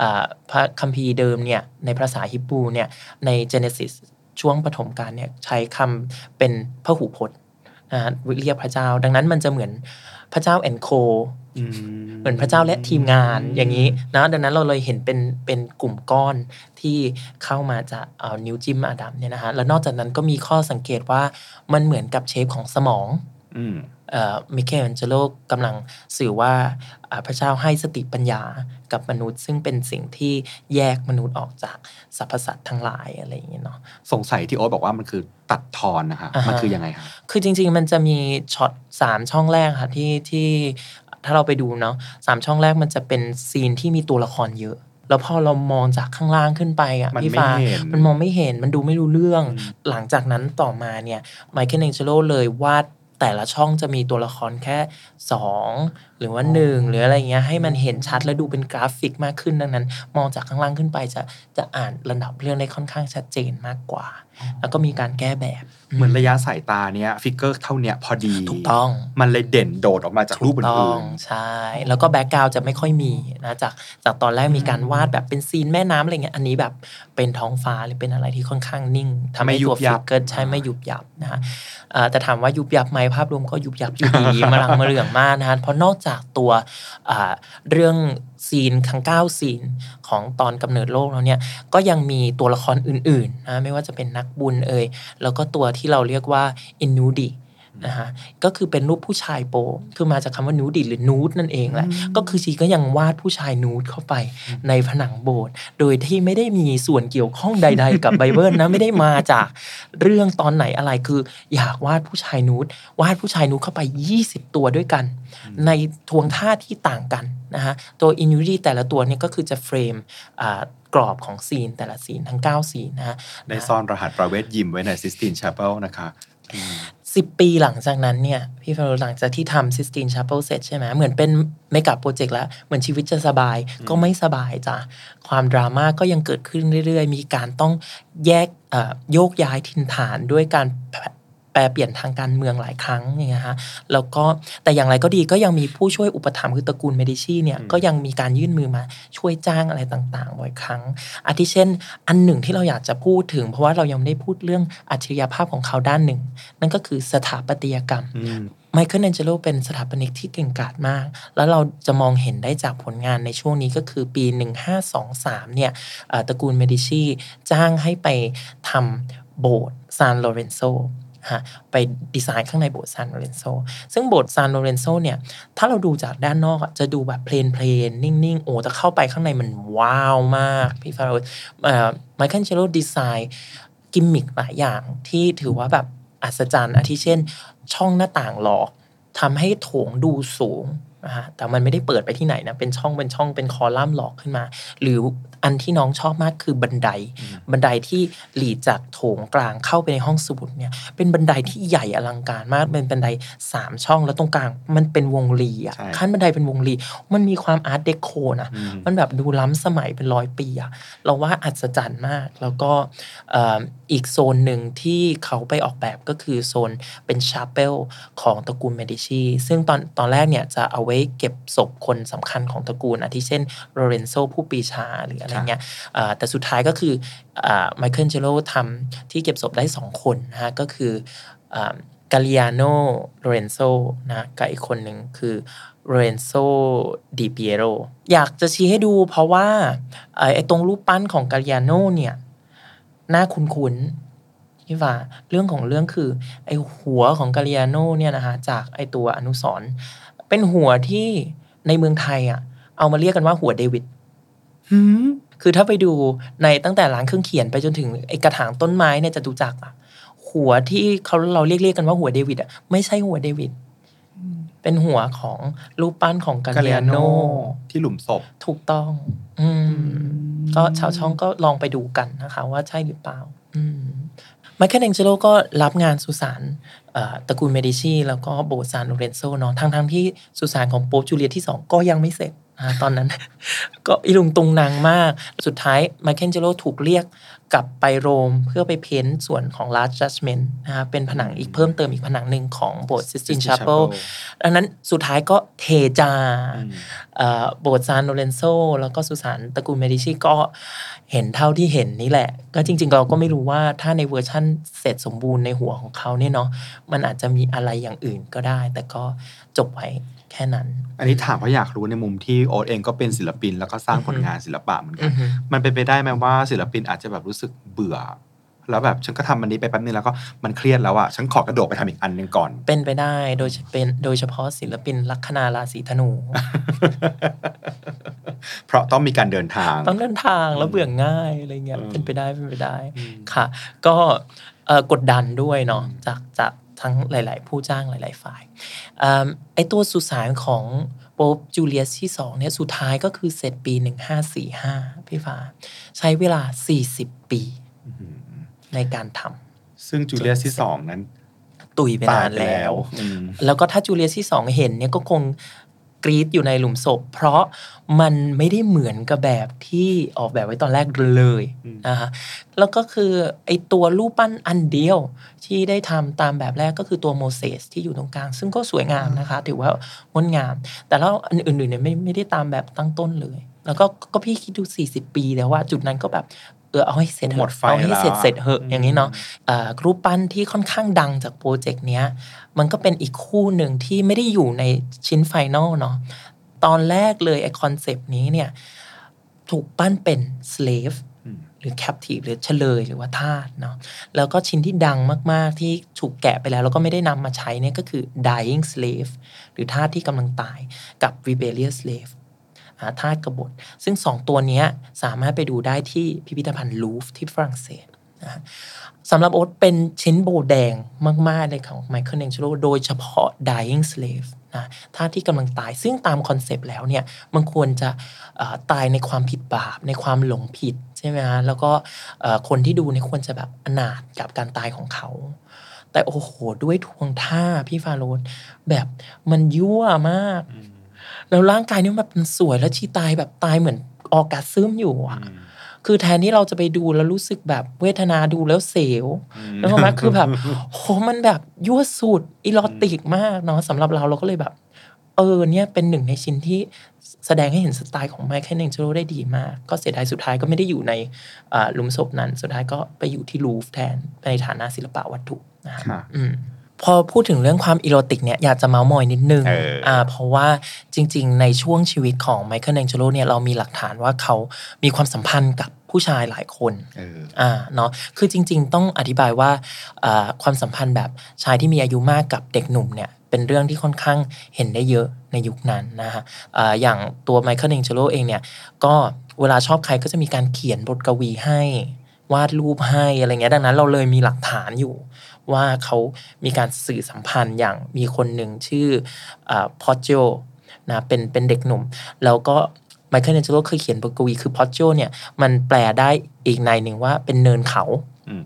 S3: อ่าพระคัมภีร์เดิมเนี่ยในภาษาฮิบรูเนี่ยใน Genesis ช่วงปฐมกาลเนี่ยใช้คำเป็นพหูพจน์นะฮะเรียกพระเจ้า ดังนั้นมันจะเหมือนพระเจ้าแอนโค
S2: อืม
S3: เหมือนพระเจ้าและทีมงานอย่างนี้นะดังนั้นเราเลยเห็นเป็นเป็นกลุ่มก้อนที่เข้ามาจากเอานิ้วจิ้มอาดัมเนี่ยนะฮะแล้วนอกจากนั้นก็มีข้อสังเกตว่ามันเหมือนกับเชฟของสมอง
S2: อื ม
S3: เอ่อมิเคลแอนเจโลกำลังสื่อว่าอ่าพระเจ้าให้สติปัญญากับมนุษย์ ซึ่งเป็นสิ่งที่แยกมนุษย์ออกจากสรรพสัตว์ทั้งหลายอะไรอย่างเงี้ยเนาะ
S2: สงสัยที่โอ๊ตบอกว่ามันคือตัดทอนนะคะ
S3: อ่าฮะ
S2: มันคือยังไงคะ
S3: คือจริง ๆ มันจะมีช็อตสามช่องแรกค่ะที่ที่ถ้าเราไปดูเนาะสามช่องแรกมันจะเป็นซีนที่มีตัวละครเยอะแล้วพอเรามองจากข้างล่างขึ้นไปอะ
S2: มัน
S3: พี่
S2: ไม่
S3: ฟ้า
S2: เห็น
S3: มันมองไม่เห็นมันดูไม่รู้เรื่อง
S2: อืม
S3: หลังจากนั้นต่อมาเนี่ยไมเคิลแองเจโลเลยวาด แต่ละช่องจะมีตัวละครแค่ 2 หรือว่า 1 หรืออะไรเงี้ยให้มันเห็นชัดและดูเป็นกราฟิกมากขึ้นดังนั้น มองจากข้างล่างขึ้นไปจะจะอ่านระดับเรื่องได้ค่อนข้างชัดเจนมากกว่า แล้วก็มีการแก้แบบ
S2: เหมือนระยะสายตาเนี้ย figure เท่าเนี้ยพอดี
S3: ถูกต้อง
S2: มันเลยเด่นโดดออกมาจากรูป
S3: ถูกต้
S2: อื่
S3: อง
S2: น
S3: ใช่ แล้วก็ background จะไม่ค่อยมีนะจากจากตอนแรกมีการวาดแบบเป็น scene แม่น้ำอะไรเงี้ยอันนี้แบบเป็นท้องฟ้าหรือเป็นอะไรที่ค่อนข้างนิ่งทำให้ตัว figure ใช่ไม่ยุบยับนะฮะเอ่อแต่ถามว่ายุบยับไหมภาพรวมก็ยุบยับอยู่ดีมาลังมาเหลืองมากนะฮะเพราะนอกจากตัวอ่าเรื่อง ซีนทั้ง9ซีนของตอนกำเนิดโลกแล้วเนี่ยก็ยังมีตัวละครอื่นๆนะไม่ว่าจะเป็นนักบุญเอ่ยแล้วก็ตัวที่เราเรียกว่าอินูดี นะฮะก็คือเป็นรูปผู้ชายโปคือมาจากคำว่านูดิหรือนูดนั่นเองแหละก็คือชีก็ยังวาดผู้ชายนูดเข้าไปในผนังโบสถ์โดยที่ไม่ได้มีส่วนเกี่ยวข้องใด ๆ กับไบเบิลนะไม่ได้มาจากเรื่องตอนไหนอะไรคือ อยากวาดผู้ชายนูดวาดผู้ชายนูดเข้าไป 20 ตัวด้วยกัน ในทวงท่าที่ต่างกันนะฮะตัวอินูดีแต่ละตัวเนี่ยก็คือจะ frame อ่ากรอบของ scene แต่ละ scene ทั้ง 9 scene นะฮะ
S2: ๆได้ซ่อนรหัส private gym ไว้ใน Sistine Chapel ะคะอืม
S3: สิบปีหลังจากนั้นเนี่ย พี่ฟาโรห์หลังจากที่ทำ Sistine Chapel เสร็จใช่ไหมเหมือนเป็น mega project แล้ว เหมือนชีวิตจะสบายก็ไม่สบายจ้ะ ความดราม่าก็ยังเกิดขึ้นเรื่อยๆ มีการต้องแยกเอ่อโยกย้ายถิ่นฐานด้วยการ แปรแปรเปลี่ยนทางการเมืองหลายครั้งอย่างเงี้ยฮะแล้วก็แต่อย่างไรก็ดีก็ยังมีผู้ช่วยอุปถัมภ์คือตระกูลเมดิชีเนี่ยก็ยังมีการยื่นมือมาช่วยจ้างอะไรต่างๆบ่อยครั้ง อาทิเช่น อันหนึ่งที่เราอยากจะพูดถึง เพราะว่าเรายังไม่ได้พูดเรื่องอัจฉริยภาพของเขาด้านหนึ่ง นั่นก็คือสถาปัตยกรรม
S2: อืม
S3: ไมเคิลแองเจโลเป็นสถาปนิกที่เก่งกาจมาก แล้วเราจะมองเห็นได้จากผลงานในช่วงนี้ก็คือปี 1523 เนี่ยเอ่อตระกูลเมดิชีจ้างให้ไปทำโบสถ์ซานโลเรนโซ ฮะไปดีไซน์ข้างในโบสถ์ซานโลเรนโซซึ่งโบสถ์ซานโลเรนโซเนี่ยถ้าเราดูจากด้านนอกอะจะดูแบบ plain plain ๆนิ่งๆ โอ้แต่เข้าไปข้างในมัน wow มากพี่ฟาโรห์ไมเคิลแองเจโล design gimmick หลายอย่างที่ถือว่าแบบอัศจรรย์อาทิเช่น ช่องหน้าต่างหลอกทำให้โถงดูสูง แต่มันไม่ได้เปิดไปที่ไหนนะเป็นช่องเป็นช่องเป็นคอลัมน์หลอกขึ้นมา หรืออันที่น้องชอบมากคือบันได บันไดที่หลีดจากโถงกลางเข้าไปในห้องสมุดเนี่ย เป็นบันไดที่ใหญ่อลังการมากเป็นบันไดสามช่องแล้วตรงกลาง มันเป็นวงรีอะ
S2: ใช่
S3: ขั้นบันไดเป็นวงรีมันมีความอาร์ตเดโคนะ
S2: อืม
S3: มันแบบดูล้ำสมัยเป็นร้อยปีอะเราว่าอัศจรรย์มาก แล้วก็เอ่ออีกโซนหนึ่งที่เขาไปออกแบบก็คือโซนเป็น chapel ของตระกูลเมดิชีซึ่งตอนตอนแรกเนี่ยจะเอาไว้เก็บศพคนสำคัญของตระกูลอาทิเช่นโลเรนโซผู้ปรีชาหรืออะไรเงี้ยเอ่อแต่สุดท้ายก็คือไมเคิลแองเจโลทำที่เก็บศพได้สองคนนะฮะก็คือจูลิอาโนโลเรนโซนะกับอีกคนหนึ่งคือโลเรนโซดิปิเอโรอยากจะชี้ให้ดูเพราะว่าเอ่อไอ้ตรงรูปปั้นของจูลิอาโนเนี่ยน่าคุ้นๆพี่ว่าเรื่องของเรื่องคือ ไอ้หัวของกาลิอาโนเนี่ยนะคะจากไอ้ตัวอนุสรณ์ เป็นหัวที่ในเมืองไทยอะ เอามาเรียกกันว่าหัวเดวิดคือถ้าไปดูในตั้งแต่ร้านเครื่องเขียนไปจนถึงไอ้กระถางต้นไม้เนี่ยจะดูจักอะหัวที่เขาเราเรียกเรียกกันว่าหัวเดวิดอะไม่ใช่หัวเดวิดเป็นหัวของรูปปั้นของกา
S2: กา
S3: เลี
S2: เลี
S3: ย
S2: ย
S3: โน
S2: โนที่หลุมศพ
S3: ถูกต้อง อืมก็ชาวช่องก็ลองไปดูกันนะคะ ว่าใช่หรือเปล่า อืมไมเคิลแองเจโลก็รับงานสุสานเอ่อ ตระกูลเมดิชีแล้วก็โบสถ์ซานโลเรนโซเนาะทั้งทั้งที่สุสานของโป๊ปจูเลียสที่สองก็ยังไม่เสร็จตอนนั้น ก็อิลุงตุงนางมาก สุดท้ายไมเคิลแองเจโลถูกเรียก กลับไปโรมเพื่อไป paint ส่วนของ Last Judgment นะคะเป็นผนังอีกเพิ่มเติมอีกผนังหนึ่งของโบสถ์
S2: Sistine Chapel
S3: ดังนั้นสุดท้ายก็เทจา
S2: อืม
S3: เอ่อโบสถ์ซานโลเรนโซแล้วก็สุสานตระกูลเมดิชีก็เห็นเท่าที่เห็นนี่แหละ ก็จริง ๆ เราก็ไม่รู้ว่าถ้าในเวอร์ชั่นเสร็จสมบูรณ์ในหัวของเขาเนี่ยเนาะมันอาจจะมีอะไรอย่างอื่นก็ได้ แต่ก็จบไว้ แค่นั้น
S2: อันนี้ถามเพราะอยากรู้ในมุมที่โอ๊ตเองก็เป็นศิลปิน แล้วก็สร้างผลงานศิลปะเหมือนกั
S3: อื
S2: อ
S3: อือฮึ
S2: มันเป็นไปได้ไหมว่าศิลปินอาจจะแบบรู้สึกเบื่อ แล้วแบบฉันก็ทำอันนี้ไปแป๊บนึงแล้วก็มันเครียดแล้วอะฉันขอกระโดดไปทำอีกอันหนึ่งก่อน
S3: เป็นไปได้โดยเป็นโดยเฉพาะศิลปินลัคนาราศีธนู
S2: เพราะต้องมีการเดินทาง
S3: ต้องเดินทางแล้วเบื่อง่ายอะไรเงี้ย
S2: อืม
S3: เป็นไปได้เป็นไปได้
S2: อืม
S3: ค่ะ ก็เอ่อกดดันด้วยเนาะจากจาก ทั้งหลาย ๆ ผู้จ้างหลาย ๆ ฝ่ายเอิ่มไอตัวสุสานของโป๊ปจูเลียสที่สองเนี่ยสุดท้ายก็คือเสร็จปี 1545 พี่ฟ้า ใช้เวลา 40 ปีในการท
S2: ซึ่งจูเลียสที่สองนั้นำ
S3: ตุยไป
S2: ตาย
S3: นาน
S2: ไป
S3: แล้
S2: แล้ววอืม
S3: แล้วก็ถ้าจูเลียสที่สองเห็นเนี่ยก็คง กรีดอยู่ในหลุมศพ เพราะมันไม่ได้เหมือนกับแบบที่ออกแบบไว้ตอนแรกเลย
S2: อืม
S3: นะคะแล้วก็คือไอตัวรูปปั้นอันเดียวที่ได้ทำตามแบบแรกก็คือตัวโมเสสที่อยู่ตรงกลาง ซึ่งก็สวยงามนะคะ ถือว่างดงาม แต่แล้วอันอื่นๆเนี่ยไม่ไม่ได้ตามแบบตั้งต้นเลย แล้วก็ก็พี่คิดดู 40 ปีแล้วว่าจุดนั้นก็แบบ เออเอาให้เสร็จเถอะ
S2: หมดไฟ
S3: เอาให้เสร็จ
S2: แล้ว
S3: เสร็จเหอะ
S2: อืม
S3: อย่างนี้เนาะเอ่อรูปปั้นที่ค่อนข้างดังจากโปรเจกต์เนี้ย มันก็เป็นอีกคู่หนึ่งที่ไม่ได้อยู่ในชิ้น final เนาะตอนแรกเลยไอคอนเซปต์นี้เนี่ย ถูกปั้นเป็น slave
S2: อืม
S3: หรือ captive หรือเชลยหรือว่าทาสเนาะแล้วก็ชิ้นที่ดังมาก ๆ ที่ถูกแกะไปแล้ว แล้วก็ไม่ได้นำมาใช้เนี่ยก็คือ dying slave หรือทาสที่กำลังตายกับ rebellious slave อ่าทาสกบฏ ซึ่งสองตัวนี้สามารถไปดูได้ที่พิพิธภัณฑ์ลูฟที่ฝรั่งเศสนะสำหรับโอ๊ตเป็นชิ้นโบแดงมาก ๆ เลยของไมเคิลแองเจโลโดยเฉพาะ dying slave นะทาที่กำลังตายซึ่งตามคอนเซปต์แล้วเนี่ยมันควรจะตายในความผิดบาป ในความหลงผิดใช่ไหมฮะแล้วก็คนที่ดูเนี่ยควรจะแบบอนาถกับการตายของเขา แต่โอ้โห ด้วยทวงท่าพี่ฟาโรห์แบบมันยั่วมาก แล้วร่างกายนี่แบบมันสวยแล้วชีตายแบบตายเหมือน orgasm อยู่อะคือแทนที่เราจะไปดูแล้วรู้สึกแบบเวทนาดูแล้วเสียวแล้วก็มาคือแบบโหมันแบบยั่วสุด erotic มากเนาะสำหรับเราเราก็เลยแบบ เออเนี่ยเป็นหนึ่งในชิ้นที่แสดงให้เห็นสไตล์ของไมเคิลแองเจโลได้ดีมาก ก็เสียดายสุดท้ายก็ไม่ได้อยู่ในอ่าหลุมศพนั้น สุดท้ายก็ไปอยู่ที่ลูฟร์แทนในฐานะศิลปะวัตถุนะครับ
S2: ค่ะ
S3: อืม พอพูดถึงเรื่องความอีโรติกเนี่ยอยากจะเมาส์มอยนิดนึง
S2: เอออ่่า
S3: เพราะว่าจริง ๆ ในช่วงชีวิตของไมเคิลแองเจโลเนี่ยเรามีหลักฐานว่าเขามีความสัมพันธ์กับผู้ชายหลายคน
S2: เออ
S3: อ่าเนาะคือจริง ๆ ต้องอธิบายว่าอ่าความสัมพันธ์แบบชายที่มีอายุมากกับเด็กหนุ่มเนี่ยเป็นเรื่องที่ค่อนข้างเห็นได้เยอะในยุคนั้นนะฮะอ่าอย่างตัวไมเคิลแองเจโลเองเนี่ยก็เวลาชอบใครก็จะมีการเขียนบทกวีให้วาดรูปให้อะไรเงี้ยดังนั้นเราเลยมีหลักฐานอยู่ ว่าเขามีการสื่อสัมพันธ์อย่างมีคนหนึ่งชื่อพอจโจนะเป็นเป็นเด็กหนุ่ม แล้วก็ไมเคิลแองเจโลเคยเขียนบทกวีคือพอจโจเนี่ยมันแปลได้อีกนัยหนึ่งว่าเป็นเนินเขา
S2: อืม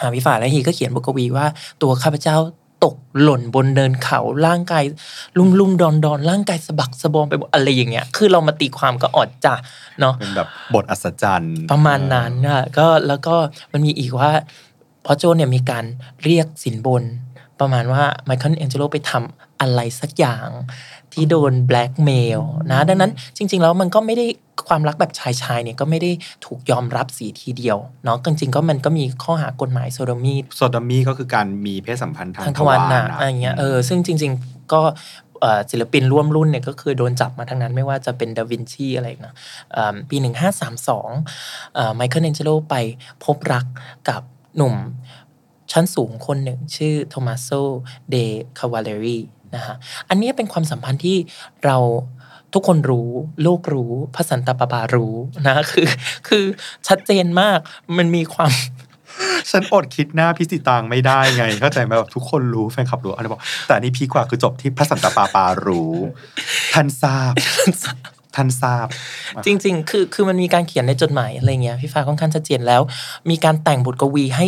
S3: อ่าพี่ฟาโรห์แล้วฮีก็เขียนบทกวีว่าตัวข้าพเจ้าตกหล่นบนเนินเขาร่างกายลุ่มลุ่มดอนดอนร่างกายสะบักสะบอมไปหมดอะไรอย่างเงี้ย คือเรามาตีความก็อดจ้ะเนาะ
S2: เป็นแบบบทอัศจรรย์
S3: ประมาณนั้นนะก็แล้วก็มันมีอีกว่า พอโจเนี่ยมีการเรียกสินบน ประมาณว่าไมเคิลแองเจโลไปทำอะไรสักอย่างที่โดนแบล็กเมลนะดังนั้นจริง ๆ แล้วมันก็ไม่ได้ความรักแบบชายชายๆเนี่ยก็ไม่ได้ถูกยอมรับสีทีเดียวเนาะจริงๆก็มันก็มีข้อหากฎหมาย
S2: sodomy sodomy ก็คือการมีเพศสัมพันธ์ทาง
S3: ทาง
S2: ท
S3: ทวาร
S2: วาร
S3: หนัก
S2: นะ
S3: อะไรเงี้ยเออซึ่งจริง ๆ ก็เอ่อศิลปินร่วมรุ่นเนี่ยก็คือโดนจับมาทั้งนั้นไม่ว่าจะเป็นดาวินชีอะไรนะเอิ่มปี 1532ไมเคิลแองเจโลไปพบรักกับ หนุ่มชั้นสูงคนหนึ่งชื่อโทมัสโซเดคาวาเลรีนะฮะอันนี้เป็นความสัมพันธ์ที่เราทุกคนรู้โลกรู้พระสันตะปาปารู้นะคือคือชัดเจนมากมันมีความ
S2: ฉันอดคิดหน้าพิสิตางไม่ได้ไง เข้าใจไหมแบบทุกคนรู้แฟนคลับรู้อะไรบอกแต่อันนี่พีคกว่าคือจบที่พระสันตะปาปารู้ ท่านทราบ ท่านทราบ
S3: จริง ๆ คือคือมันมีการเขียนในจดหมายอะไรเงี้ยพี่ฟ้าค่อนข้างชัดเจนแล้ว มีการแต่งบทกวีให้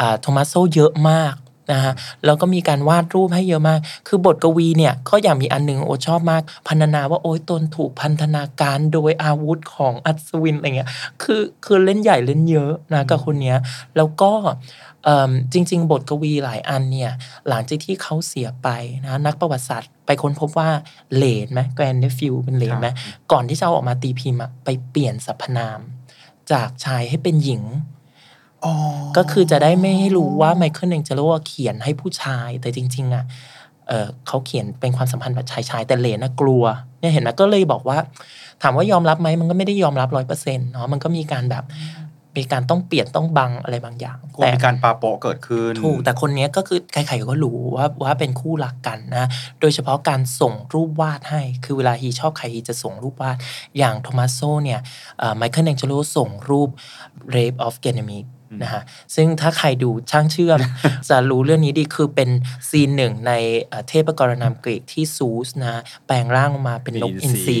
S3: อ่าโทมัสโซเยอะมากนะฮะแล้วก็มีการวาดรูปให้เยอะมาก คือบทกวีเนี่ยก็อย่างมีอันหนึ่งโอ๊ตชอบมาก พรรณนาว่าโอ้ยตนถูกพันธนาการโดยอาวุธของอัศวินอะไรเงี้ยคือคือเล่นใหญ่เล่นเยอะนะกับคนเนี้ยแล้วก็จริง ๆ บทกวีหลายอันเนี่ยหลังจากที่เขาเสียไปนะนักประวัติศาสตร์ ไปค้นพบว่าเหลนไหม grandnephew เป็นเหลนไหมก่อนที่จะเอาออกมาตีพิมพ์อะไปเปลี่ยนสรรพนาม จากชายให้เป็นหญิง
S2: อ๋อ
S3: ก็คือจะได้ไม่ให้รู้ว่าไมเคิลเองเจโลเขียนให้ผู้ชาย แต่จริง ๆ อะเออเขาเขียนเป็นความสัมพันธ์แบบชายชายๆแต่เลนน่ะกลัวเนี่ยเห็นไหมก็เลยบอกว่า ถามว่ายอมรับไหมมันก็ไม่ได้ยอมรับร้อยเปอร์เซ็นต์เนาะมันก็มีการแบบ มีการต้องเปลี่ยนต้องบังอะไรบางอย่าง
S2: กลัวมีการปาโปะเกิดขึ้น
S3: ถูก แต่คนเนี้ยก็คือใครๆก็รู้ว่าว่าเป็นคู่รักกันนะ โดยเฉพาะการส่งรูปวาดให้ คือเวลาฮีชอบใครฮีจะส่งรูปวาด อย่างโทมัสโซเนี่ยไมเคิลแองเจโลส่งรูป Rape of Ganymede นะฮะซึ่งถ้าใครดูช่างเชื่อม จะรู้เรื่องนี้ดีคือเป็น scene หนึ่งในเอ่อเทพปกรณัมกรีกที่ซุสนะแปลงร่างออกมาเป็นนก
S2: เป็นอิ
S3: อิน
S2: น
S3: ท
S2: ทรี
S3: รี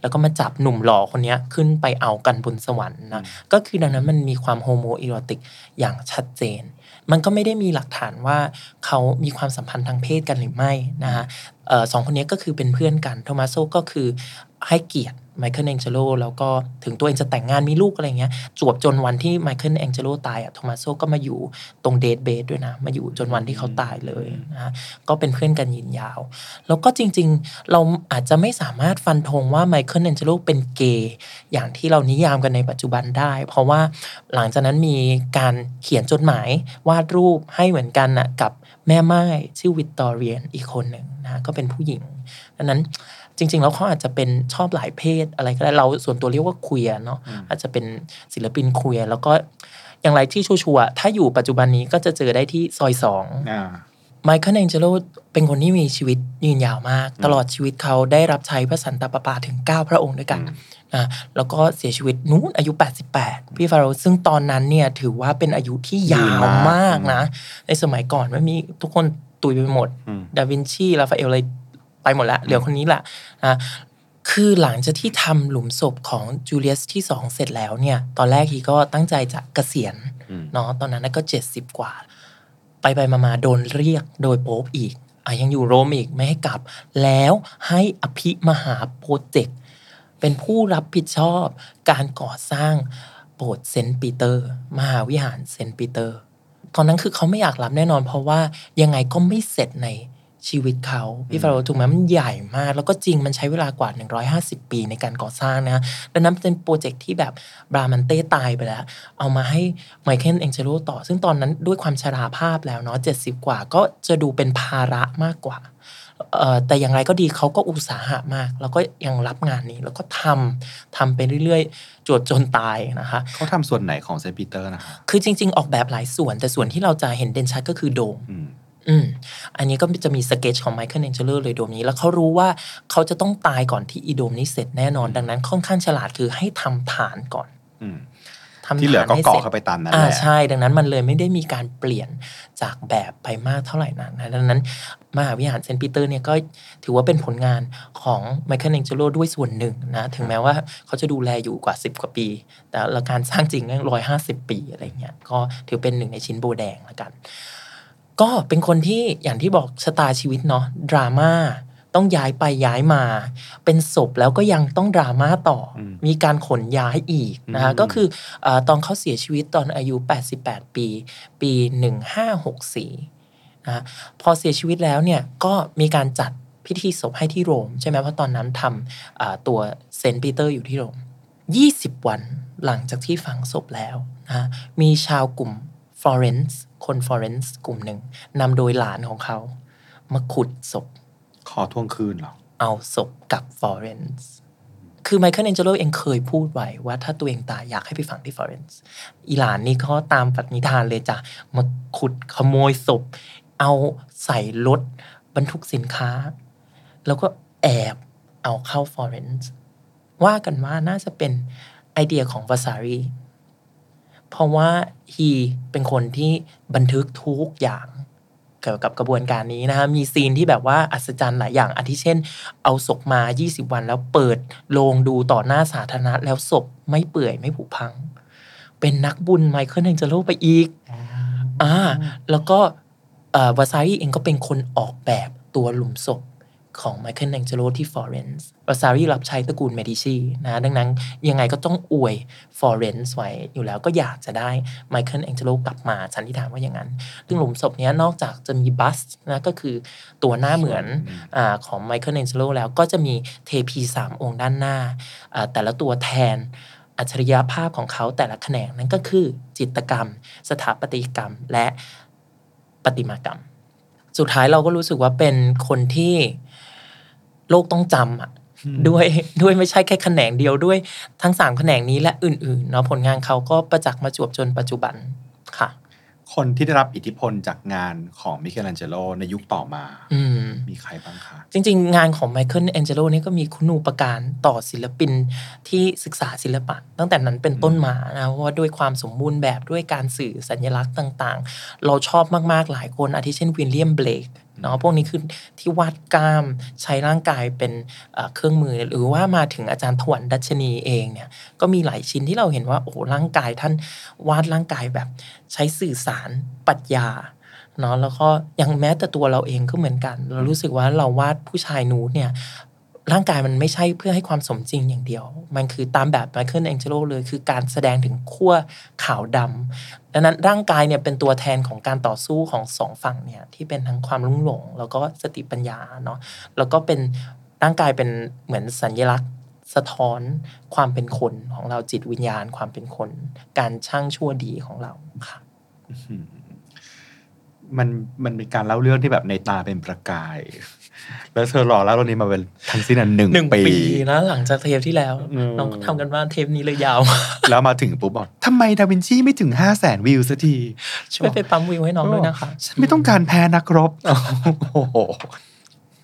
S3: แล้วก็มาจับหนุ่มหล่อคนเนี้ยขึ้นไปเอากันบนสวรรค์นะก็คือดังนั้นมันมีความ homoerotic อย่างชัดเจน มันก็ไม่ได้มีหลักฐานว่าเขามีความสัมพันธ์ทางเพศกันหรือไม่นะฮะเอ่อสองคนนี้ก็คือเป็นเพื่อนกันโทมัสโซก็คือให้เกียรติ ไมเคิลแองเจโลแล้วก็ถึงตัวเองจะแต่งงานมีลูกอะไรเงี้ยจวบจนวันที่ไมเคิลแองเจโลตายอะโทมัสโซก็มาอยู่ตรง deathbed ด้วยนะ มาอยู่จนวันที่เขาตายเลยนะก็เป็นเพื่อนกันยืนยาว แล้วก็จริง ๆ เราอาจจะไม่สามารถฟันธงว่าไมเคิลแองเจโลเป็นเกย์อย่างที่เรานิยามกันในปัจจุบันได้ เพราะว่าหลังจากนั้นมีการเขียนจดหมายวาดรูปให้เหมือนกันนะกับแม่ม่ายชื่อวิตตอเรียอีกคนหนึ่งนะก็เป็นผู้หญิงดังนั้น จริง ๆ แล้วเขาอาจจะเป็นชอบหลายเพศอะไรก็ได้เราส่วนตัวเรียกว่าคุยเนาะอาจจะเป็นศิลปินคุยแล้วก็อย่างไรที่ชัวร์ๆถ้าอยู่ปัจจุบันนี้ก็จะเจอได้ที่ซอยสอง
S2: อ่า
S3: ไมเคิลแองเจโลเป็นคนที่มีชีวิตยืนยาวมาก ตลอดชีวิตเขาได้รับใช้พระสันตะปาปาถึง 9 พระองค์ด้วยกัน
S2: อืม
S3: นะแล้วก็เสียชีวิตนู้นอายุ 88 พี่ฟาโรห์ซึ่งตอนนั้นเนี่ยถือว่าเป็นอายุที่ยาวมากนะ ในสมัยก่อนไม่มีทุกคนตุยไปหมด
S2: อืม
S3: ดาวินชีราฟาเอลอะไร ไปหมดแล้วเหลือคนนี้แหละนะคือหลังจากที่ทำหลุมศพของจูเลียสที่สองเสร็จแล้วเนี่ย ตอนแรกฮีก็ตั้งใจจะเกษียณ
S2: อืม
S3: เนาะตอนนั้นก็เจ็ดสิบกว่า ไปไปมามาโดนเรียกโดยโป๊ปอีกอะยังอยู่โรมอีกไม่ให้กลับ แล้วให้อภิมหาโปรเจกต์เป็นผู้รับผิดชอบการก่อสร้างโบสถ์เซนต์ปีเตอร์ มหาวิหารเซนต์ปีเตอร์ ตอนนั้นคือเขาไม่อยากรับแน่นอนเพราะว่ายังไงก็ไม่เสร็จใน ชีวิตเขาพี่ฟาโรห์ถูกไหมมันใหญ่มาก แล้วก็จริงมันใช้เวลากว่า 150 ปีในการก่อสร้างนะดังนั้นเป็นโปรเจกต์ที่แบบบรามันเต้ตายไปแล้ว เอามาให้ไมเคิลแองเจโลต่อ ซึ่งตอนนั้นด้วยความชราภาพแล้วเนาะ70 กว่าก็จะดูเป็นภาระมากกว่าเอ่อแต่อย่างไรก็ดีเขาก็อุตสาหะมาก แล้วก็ยังรับงานนี้แล้วก็ทำทำไปเรื่อยๆจวบจนตายนะคะ
S2: เขาทำส่วนไหนของเซนต์ปีเตอร์นะคะ
S3: คือจริง ๆ ออกแบบหลายส่วน แต่ส่วนที่เราจะเห็นเด่นชัดก็คือโดม
S2: อืม
S3: อืมอันนี้ก็จะมีสเกจของไมเคิลเอนเจเลอร์เลยโดมนี้ แล้วเขารู้ว่าเขาจะต้องตายก่อนที่อีโดมนี้เสร็จแน่นอนดังนั้น ค่อนข้างฉลาดคือให้ทำฐานก่อน
S2: อืม
S3: ทำ
S2: ที่เหลือ
S3: ฐาน
S2: ก็
S3: ให้
S2: เกาะเส
S3: ร็จ
S2: เข้าไปตามนั้น
S3: อ่า
S2: แหละ
S3: ใช่ ดังนั้นมันเลยไม่ได้มีการเปลี่ยนจากแบบไปมากเท่าไหร่นักนะดังนั้น มหาวิหารเซนต์ปีเตอร์เนี่ยก็ถือว่าเป็นผลงานของไมเคิลเอนเจโลด้วยส่วนหนึ่งนะ ถึงแม้ว่าเขาจะดูแลอยู่กว่า 10 กว่าปี แต่ละการสร้างจริงร้อยห้าสิบปีอะไรเงี้ยก็ถือเป็นหนึ่งในชิ้นโบแดงละกัน ก็เป็นคนที่อย่างที่บอกชะตาชีวิตเนาะดราม่าต้องย้ายไปย้ายมา เป็นศพแล้วก็ยังต้องดราม่าต่ออ
S2: ม
S3: มีการขนย้ายอีกนะคะ
S2: อืม
S3: ก็คืออาตอนเขาเสียชีวิตตอนอายุ 88 ปี ปี 1564นะพอเสียชีวิตแล้วเนี่ยก็มีการจัดพิธีศพให้ที่โรม ใช่ไหมเพราะตอนนั้นทำอ่าตัวเซนต์ปีเตอร์อยู่ที่โรม 20 วันหลังจากที่ฝังศพแล้วนะมีชาวกลุ่มฟลอเรนซ์ คนฟลอเรนซ์กลุ่มหนึ่งนำโดยหลานของเขา มาขุดศพ
S2: ขอทวงคืนเหรอ
S3: เอาศพกลับฟลอเรนซ์คือไมเคิลเอนเจโลเองเคยพูดไว้ว่าถ้าตัวเองตายอยากให้ไปฝังที่ฟลอเรนซ์อีหลานนี่ก็ตามปณิธานเลยจ้ะมาขุดขโมยศพ เอาใส่รถบรรทุกสินค้า แล้วก็แอบเอาเข้าฟลอเรนซ์ว่ากันว่าน่าจะเป็นไอเดียของวาซารี เพราะว่า he เป็นคนที่บันทึกทุกอย่างเกี่ยวกับกระบวนการนี้นะฮะมี scene ที่แบบว่าอัศจรรย์หลายอย่างอาทิเช่น เอาศพมา 20 วันแล้วเปิดโลงดูต่อหน้าสาธารณะ แล้วศพไม่เปื่อยไม่ผุพัง เป็นนักบุญไมเคิลเอนเจโลไปอีกอ่าแล้วก็วาซารีเองก็เป็นคนออกแบบตัวหลุมศพ ของไมเคิลแองเจโลที่ฟลอเรนซ์วาซารีรับใช้ตระกูลเมดิชีนะดังนั้นยังไงก็ต้องอวยฟลอเรนซ์ไว้อยู่แล้วก็อยากจะได้ไมเคิลแองเจโลกลับมาสันนิษฐานว่าอย่างนั้น ซึ่งหลุมศพเนี้ยนอกจากจะมี bust นะก็คือตัวหน้าเหมือนอาของไมเคิลแองเจโลแล้วก็จะมีเทพีสามองค์ด้านหน้าอ่าแต่ละตัวแทนอัจฉริยภาพของเขาแต่ละแขนงนั่นก็คือจิตรกรรม สถาปัตยกรรมและประติมากรรม สุดท้ายเราก็รู้สึกว่าเป็นคนที่ โลกต้องจำอะด้วยด้วยไม่ใช่แค่แขนงเดียวด้วยทั้งสามแขนงนี้และอื่นๆเนาะผลงานเขาก็ประจักษ์มาจวบจนปัจจุบันค่ะ
S2: คนที่ได้รับอิทธิพลจากงานของมิเคลันเจโลในยุคต่อมา
S3: อืม
S2: มีใครบ้างคะ
S3: จริง ๆ งานของไมเคิลแองเจโลนี่ก็มีคุณูปการต่อศิลปินที่ศึกษาศิลปะ ตั้งแต่นั้นเป็นต้นมานะเพราะว่าด้วยความสมบูรณ์แบบด้วยการสื่อสัญลักษณ์ต่าง ๆ เราชอบมากๆหลายคนอาทิเช่นวิลเลียมเบลก เนาะพวกนี้คือที่วาดกล้ามใช้ร่างกายเป็นเครื่องมือ หรือว่ามาถึงอาจารย์ถวันดัชนีเองเนี่ยก็มีหลายชิ้นที่เราเห็นว่าโอ้ร่างกายท่านวาดร่างกายแบบใช้สื่อสารปรัชญาเนาะแล้วก็ยังแม้แต่ตัวเราเองก็เหมือนกัน เรารู้สึกว่าเราวาดผู้ชายนูดเนี่ย ร่างกายมันไม่ใช่เพื่อให้ความสมจริงอย่างเดียว มันคือตามแบบไมเคิลแองเจโลเลย คือการแสดงถึงขั้วขาวดำดังนั้นร่างกายเนี่ยเป็นตัวแทนของการต่อสู้ของสองฝั่งเนี่ยที่เป็นทั้งความลุ่งหลง แล้วก็สติปัญญาเนาะแล้วก็เป็นร่างกายเป็นเหมือนสัญลักษณ์สะท้อนความเป็นคนของเราจิตวิญญาณความเป็นคน การช่างชั่วดีของเราค่ะ
S2: มันมันเป็นการเล่าเรื่องที่แบบในตาเป็นประกาย แล้วเธอรอเล่าเรื่องนี้มาเป็นทั้งสิ้นอันหนึ่ง
S3: หนึ่ง
S2: ปี
S3: ปีนะหลังจากเทปที่แล้ว
S2: อืม
S3: น้องทำกันบ้านเทปนี้เลยยาว
S2: แล้วมาถึงปุ๊บบอกทำไมดาวินชีไม่ถึงห้าแสนวิวสักที
S3: ช่วยไปปั๊มวิวให้น้องด้วยนะคะ
S2: ฉันไม่ต้องการแพ้นักรบโอ้โห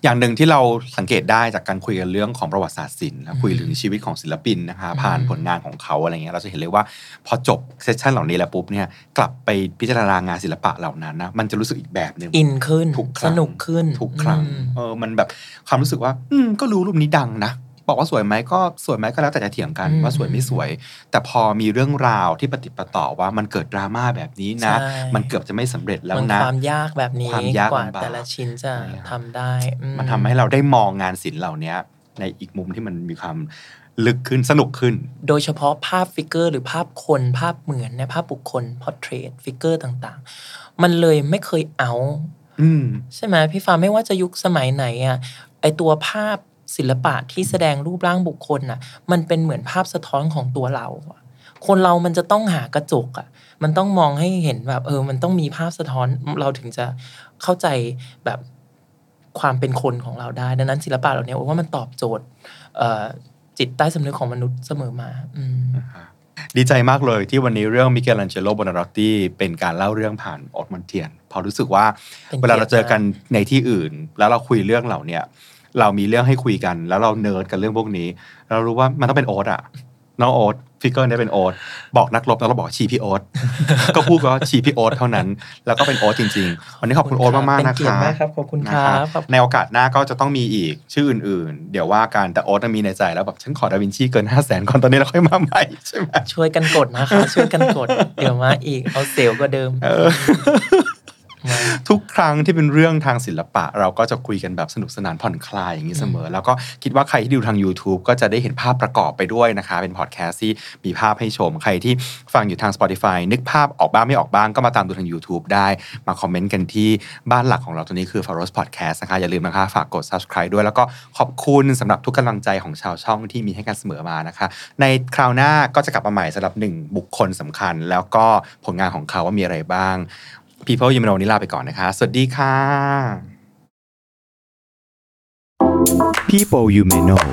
S2: อย่างหนึ่งที่เราสังเกตได้จากการคุยกันเรื่องของประวัติศาสตร์ศิลป์และคุยถึงชีวิตของศิลปินนะคะผ่านผลงานของเขาอะไรเงี้ยเราจะเห็นเลยว่าพอจบเซสชันเหล่านี้แล้วปุ๊บเนี่ยกลับไปพิจารณางานศิลปะเหล่านั้นนะมันจะรู้สึกอีกแบบหนึ่ง
S3: อินขึ้น
S2: ทุกค
S3: ส
S2: รั้ง
S3: นุกขึ้น
S2: ทุกครั้ง
S3: อืม
S2: เออมันแบบความรู้สึกว่า อืมก็รู้รูปนี้ดังนะ บอกว่าสวยไหมก็สวยไหมก็แล้วแต่จะเถียงกัน
S3: อืม
S2: ว่าสวยไม่สวย แต่พอมีเรื่องราวที่ปฏิดประต่อว่ามันเกิดดราม่าแบบนี้นะ
S3: ใช่
S2: มันเกือบจะไม่สำเร็จแล้ว
S3: มัน
S2: นะ
S3: ความยากแบบนี้
S2: ความยาก
S3: กว่า
S2: ลำบาก
S3: แต่ละชิ้นจะ
S2: ใช่ครับ
S3: ทำได้อื
S2: มันทำให้เราได้มองงานศิลป์เหล่านี้ในอีกมุมที่มันมีความลึกขึ้นสนุกขึ้น
S3: โดยเฉพาะภาพ figure หรือภาพคนภาพเหมือนเนี่ยภาพบุคคล portrait figure ต่างๆ มันเลยไม่เคยเอา
S2: อืม
S3: ใช่ไหมพี่ฟ้าไม่ว่าจะยุคสมัยไหนอะไอตัวภาพ ศิลปะที่แสดงรูปร่างบุคคลน่ะ มันเป็นเหมือนภาพสะท้อนของตัวเรา คนเรามันจะต้องหากระจกอะ มันต้องมองให้เห็นแบบเออ มันต้องมีภาพสะท้อนเราถึงจะเข้าใจแบบความเป็นคนของเราได้ ดังนั้นศิลปะเหล่านี้ว่ามันตอบโจทย์จิตใต้สำนึกของมนุษย์เสมอมา อืม
S2: ดีใจมากเลยที่วันนี้เรื่องมิเกลันเจโลบูโอนาร์ตตีเป็นการเล่าเรื่องผ่านโอ๊ตมณเฑียร เพราะรู้สึกว่า
S3: เว
S2: ลาเราเจอกันในที่อื่น แล้วเราคุยเรื่องเหล่าเนี้ย เรามีเรื่องให้คุยกัน แล้วเราเนิร์ดกันเรื่องพวกนี้ เรารู้ว่ามันต้องเป็นโอ๊ตอะน้องโอ๊ตฟิกเกอร์เนี่ยเป็นโอ๊ตบอกนักรบแล้วเราบอกชีพี่โอ๊ตก็พูดว่าชีพี่โอ๊ตเท่านั้น แล้วก็เป็นโอ๊ตจริงๆ วันนี้ขอบคุณโอ๊ตมากๆ
S3: เป็
S2: นะ
S3: เกียร
S2: คะ
S3: ติมากครับขอบคุณครับ
S2: นะในโอกาสหน้าก็จะต้องมีอีกชื่ออื่นๆ เดี๋ยวว่ากันแต่โอ๊ตมีในใจแล้วแบบฉันขอดาวินชีเกิน5 0 0แสนก่อนตอนนี้เราค่อยมาใหม่ใช่ไหม
S3: ช่วยกันกดนะคะช่วยกันกด เดี๋ยวมาอีกเอาเซลล์ก็เดิมมา
S2: ทุกครั้งที่เป็นเรื่องทางศิลปะ เราก็จะคุยกันแบบสนุกสนานผ่อนคลายอย่างนี้เสมอ แล้วก็คิดว่าใครที่ดูทาง YouTube ก็จะได้เห็นภาพประกอบไปด้วยนะคะ เป็นพอดแคสต์ที่มีภาพให้ชม ใครที่ฟังอยู่ทาง Spotify นึกภาพออกบ้างไม่ออกบ้างก็มาตามดูทาง YouTube ได้มาคอมเมนต์กันที่บ้านหลักของเราตัวนี้คือ f a r o s Podcast นะคะอย่าลืมนะคะฝากกด subscribe ด้วยแล้วก็ขอบคุณสำหรับทุกกำลังใจของชาวช่องที่มีให้กันเสมอมานะคะ ในคราวหน้าก็จะกลับมาใหม่สำหรับหนึ่งบุคคลสำคัญ แล้วก็ผลงานของเขาว่ามีอะไรบ้าง People ยิมโนนี้ลาไปก่อนนะคะ สวัสดีค่ะ
S1: People you may know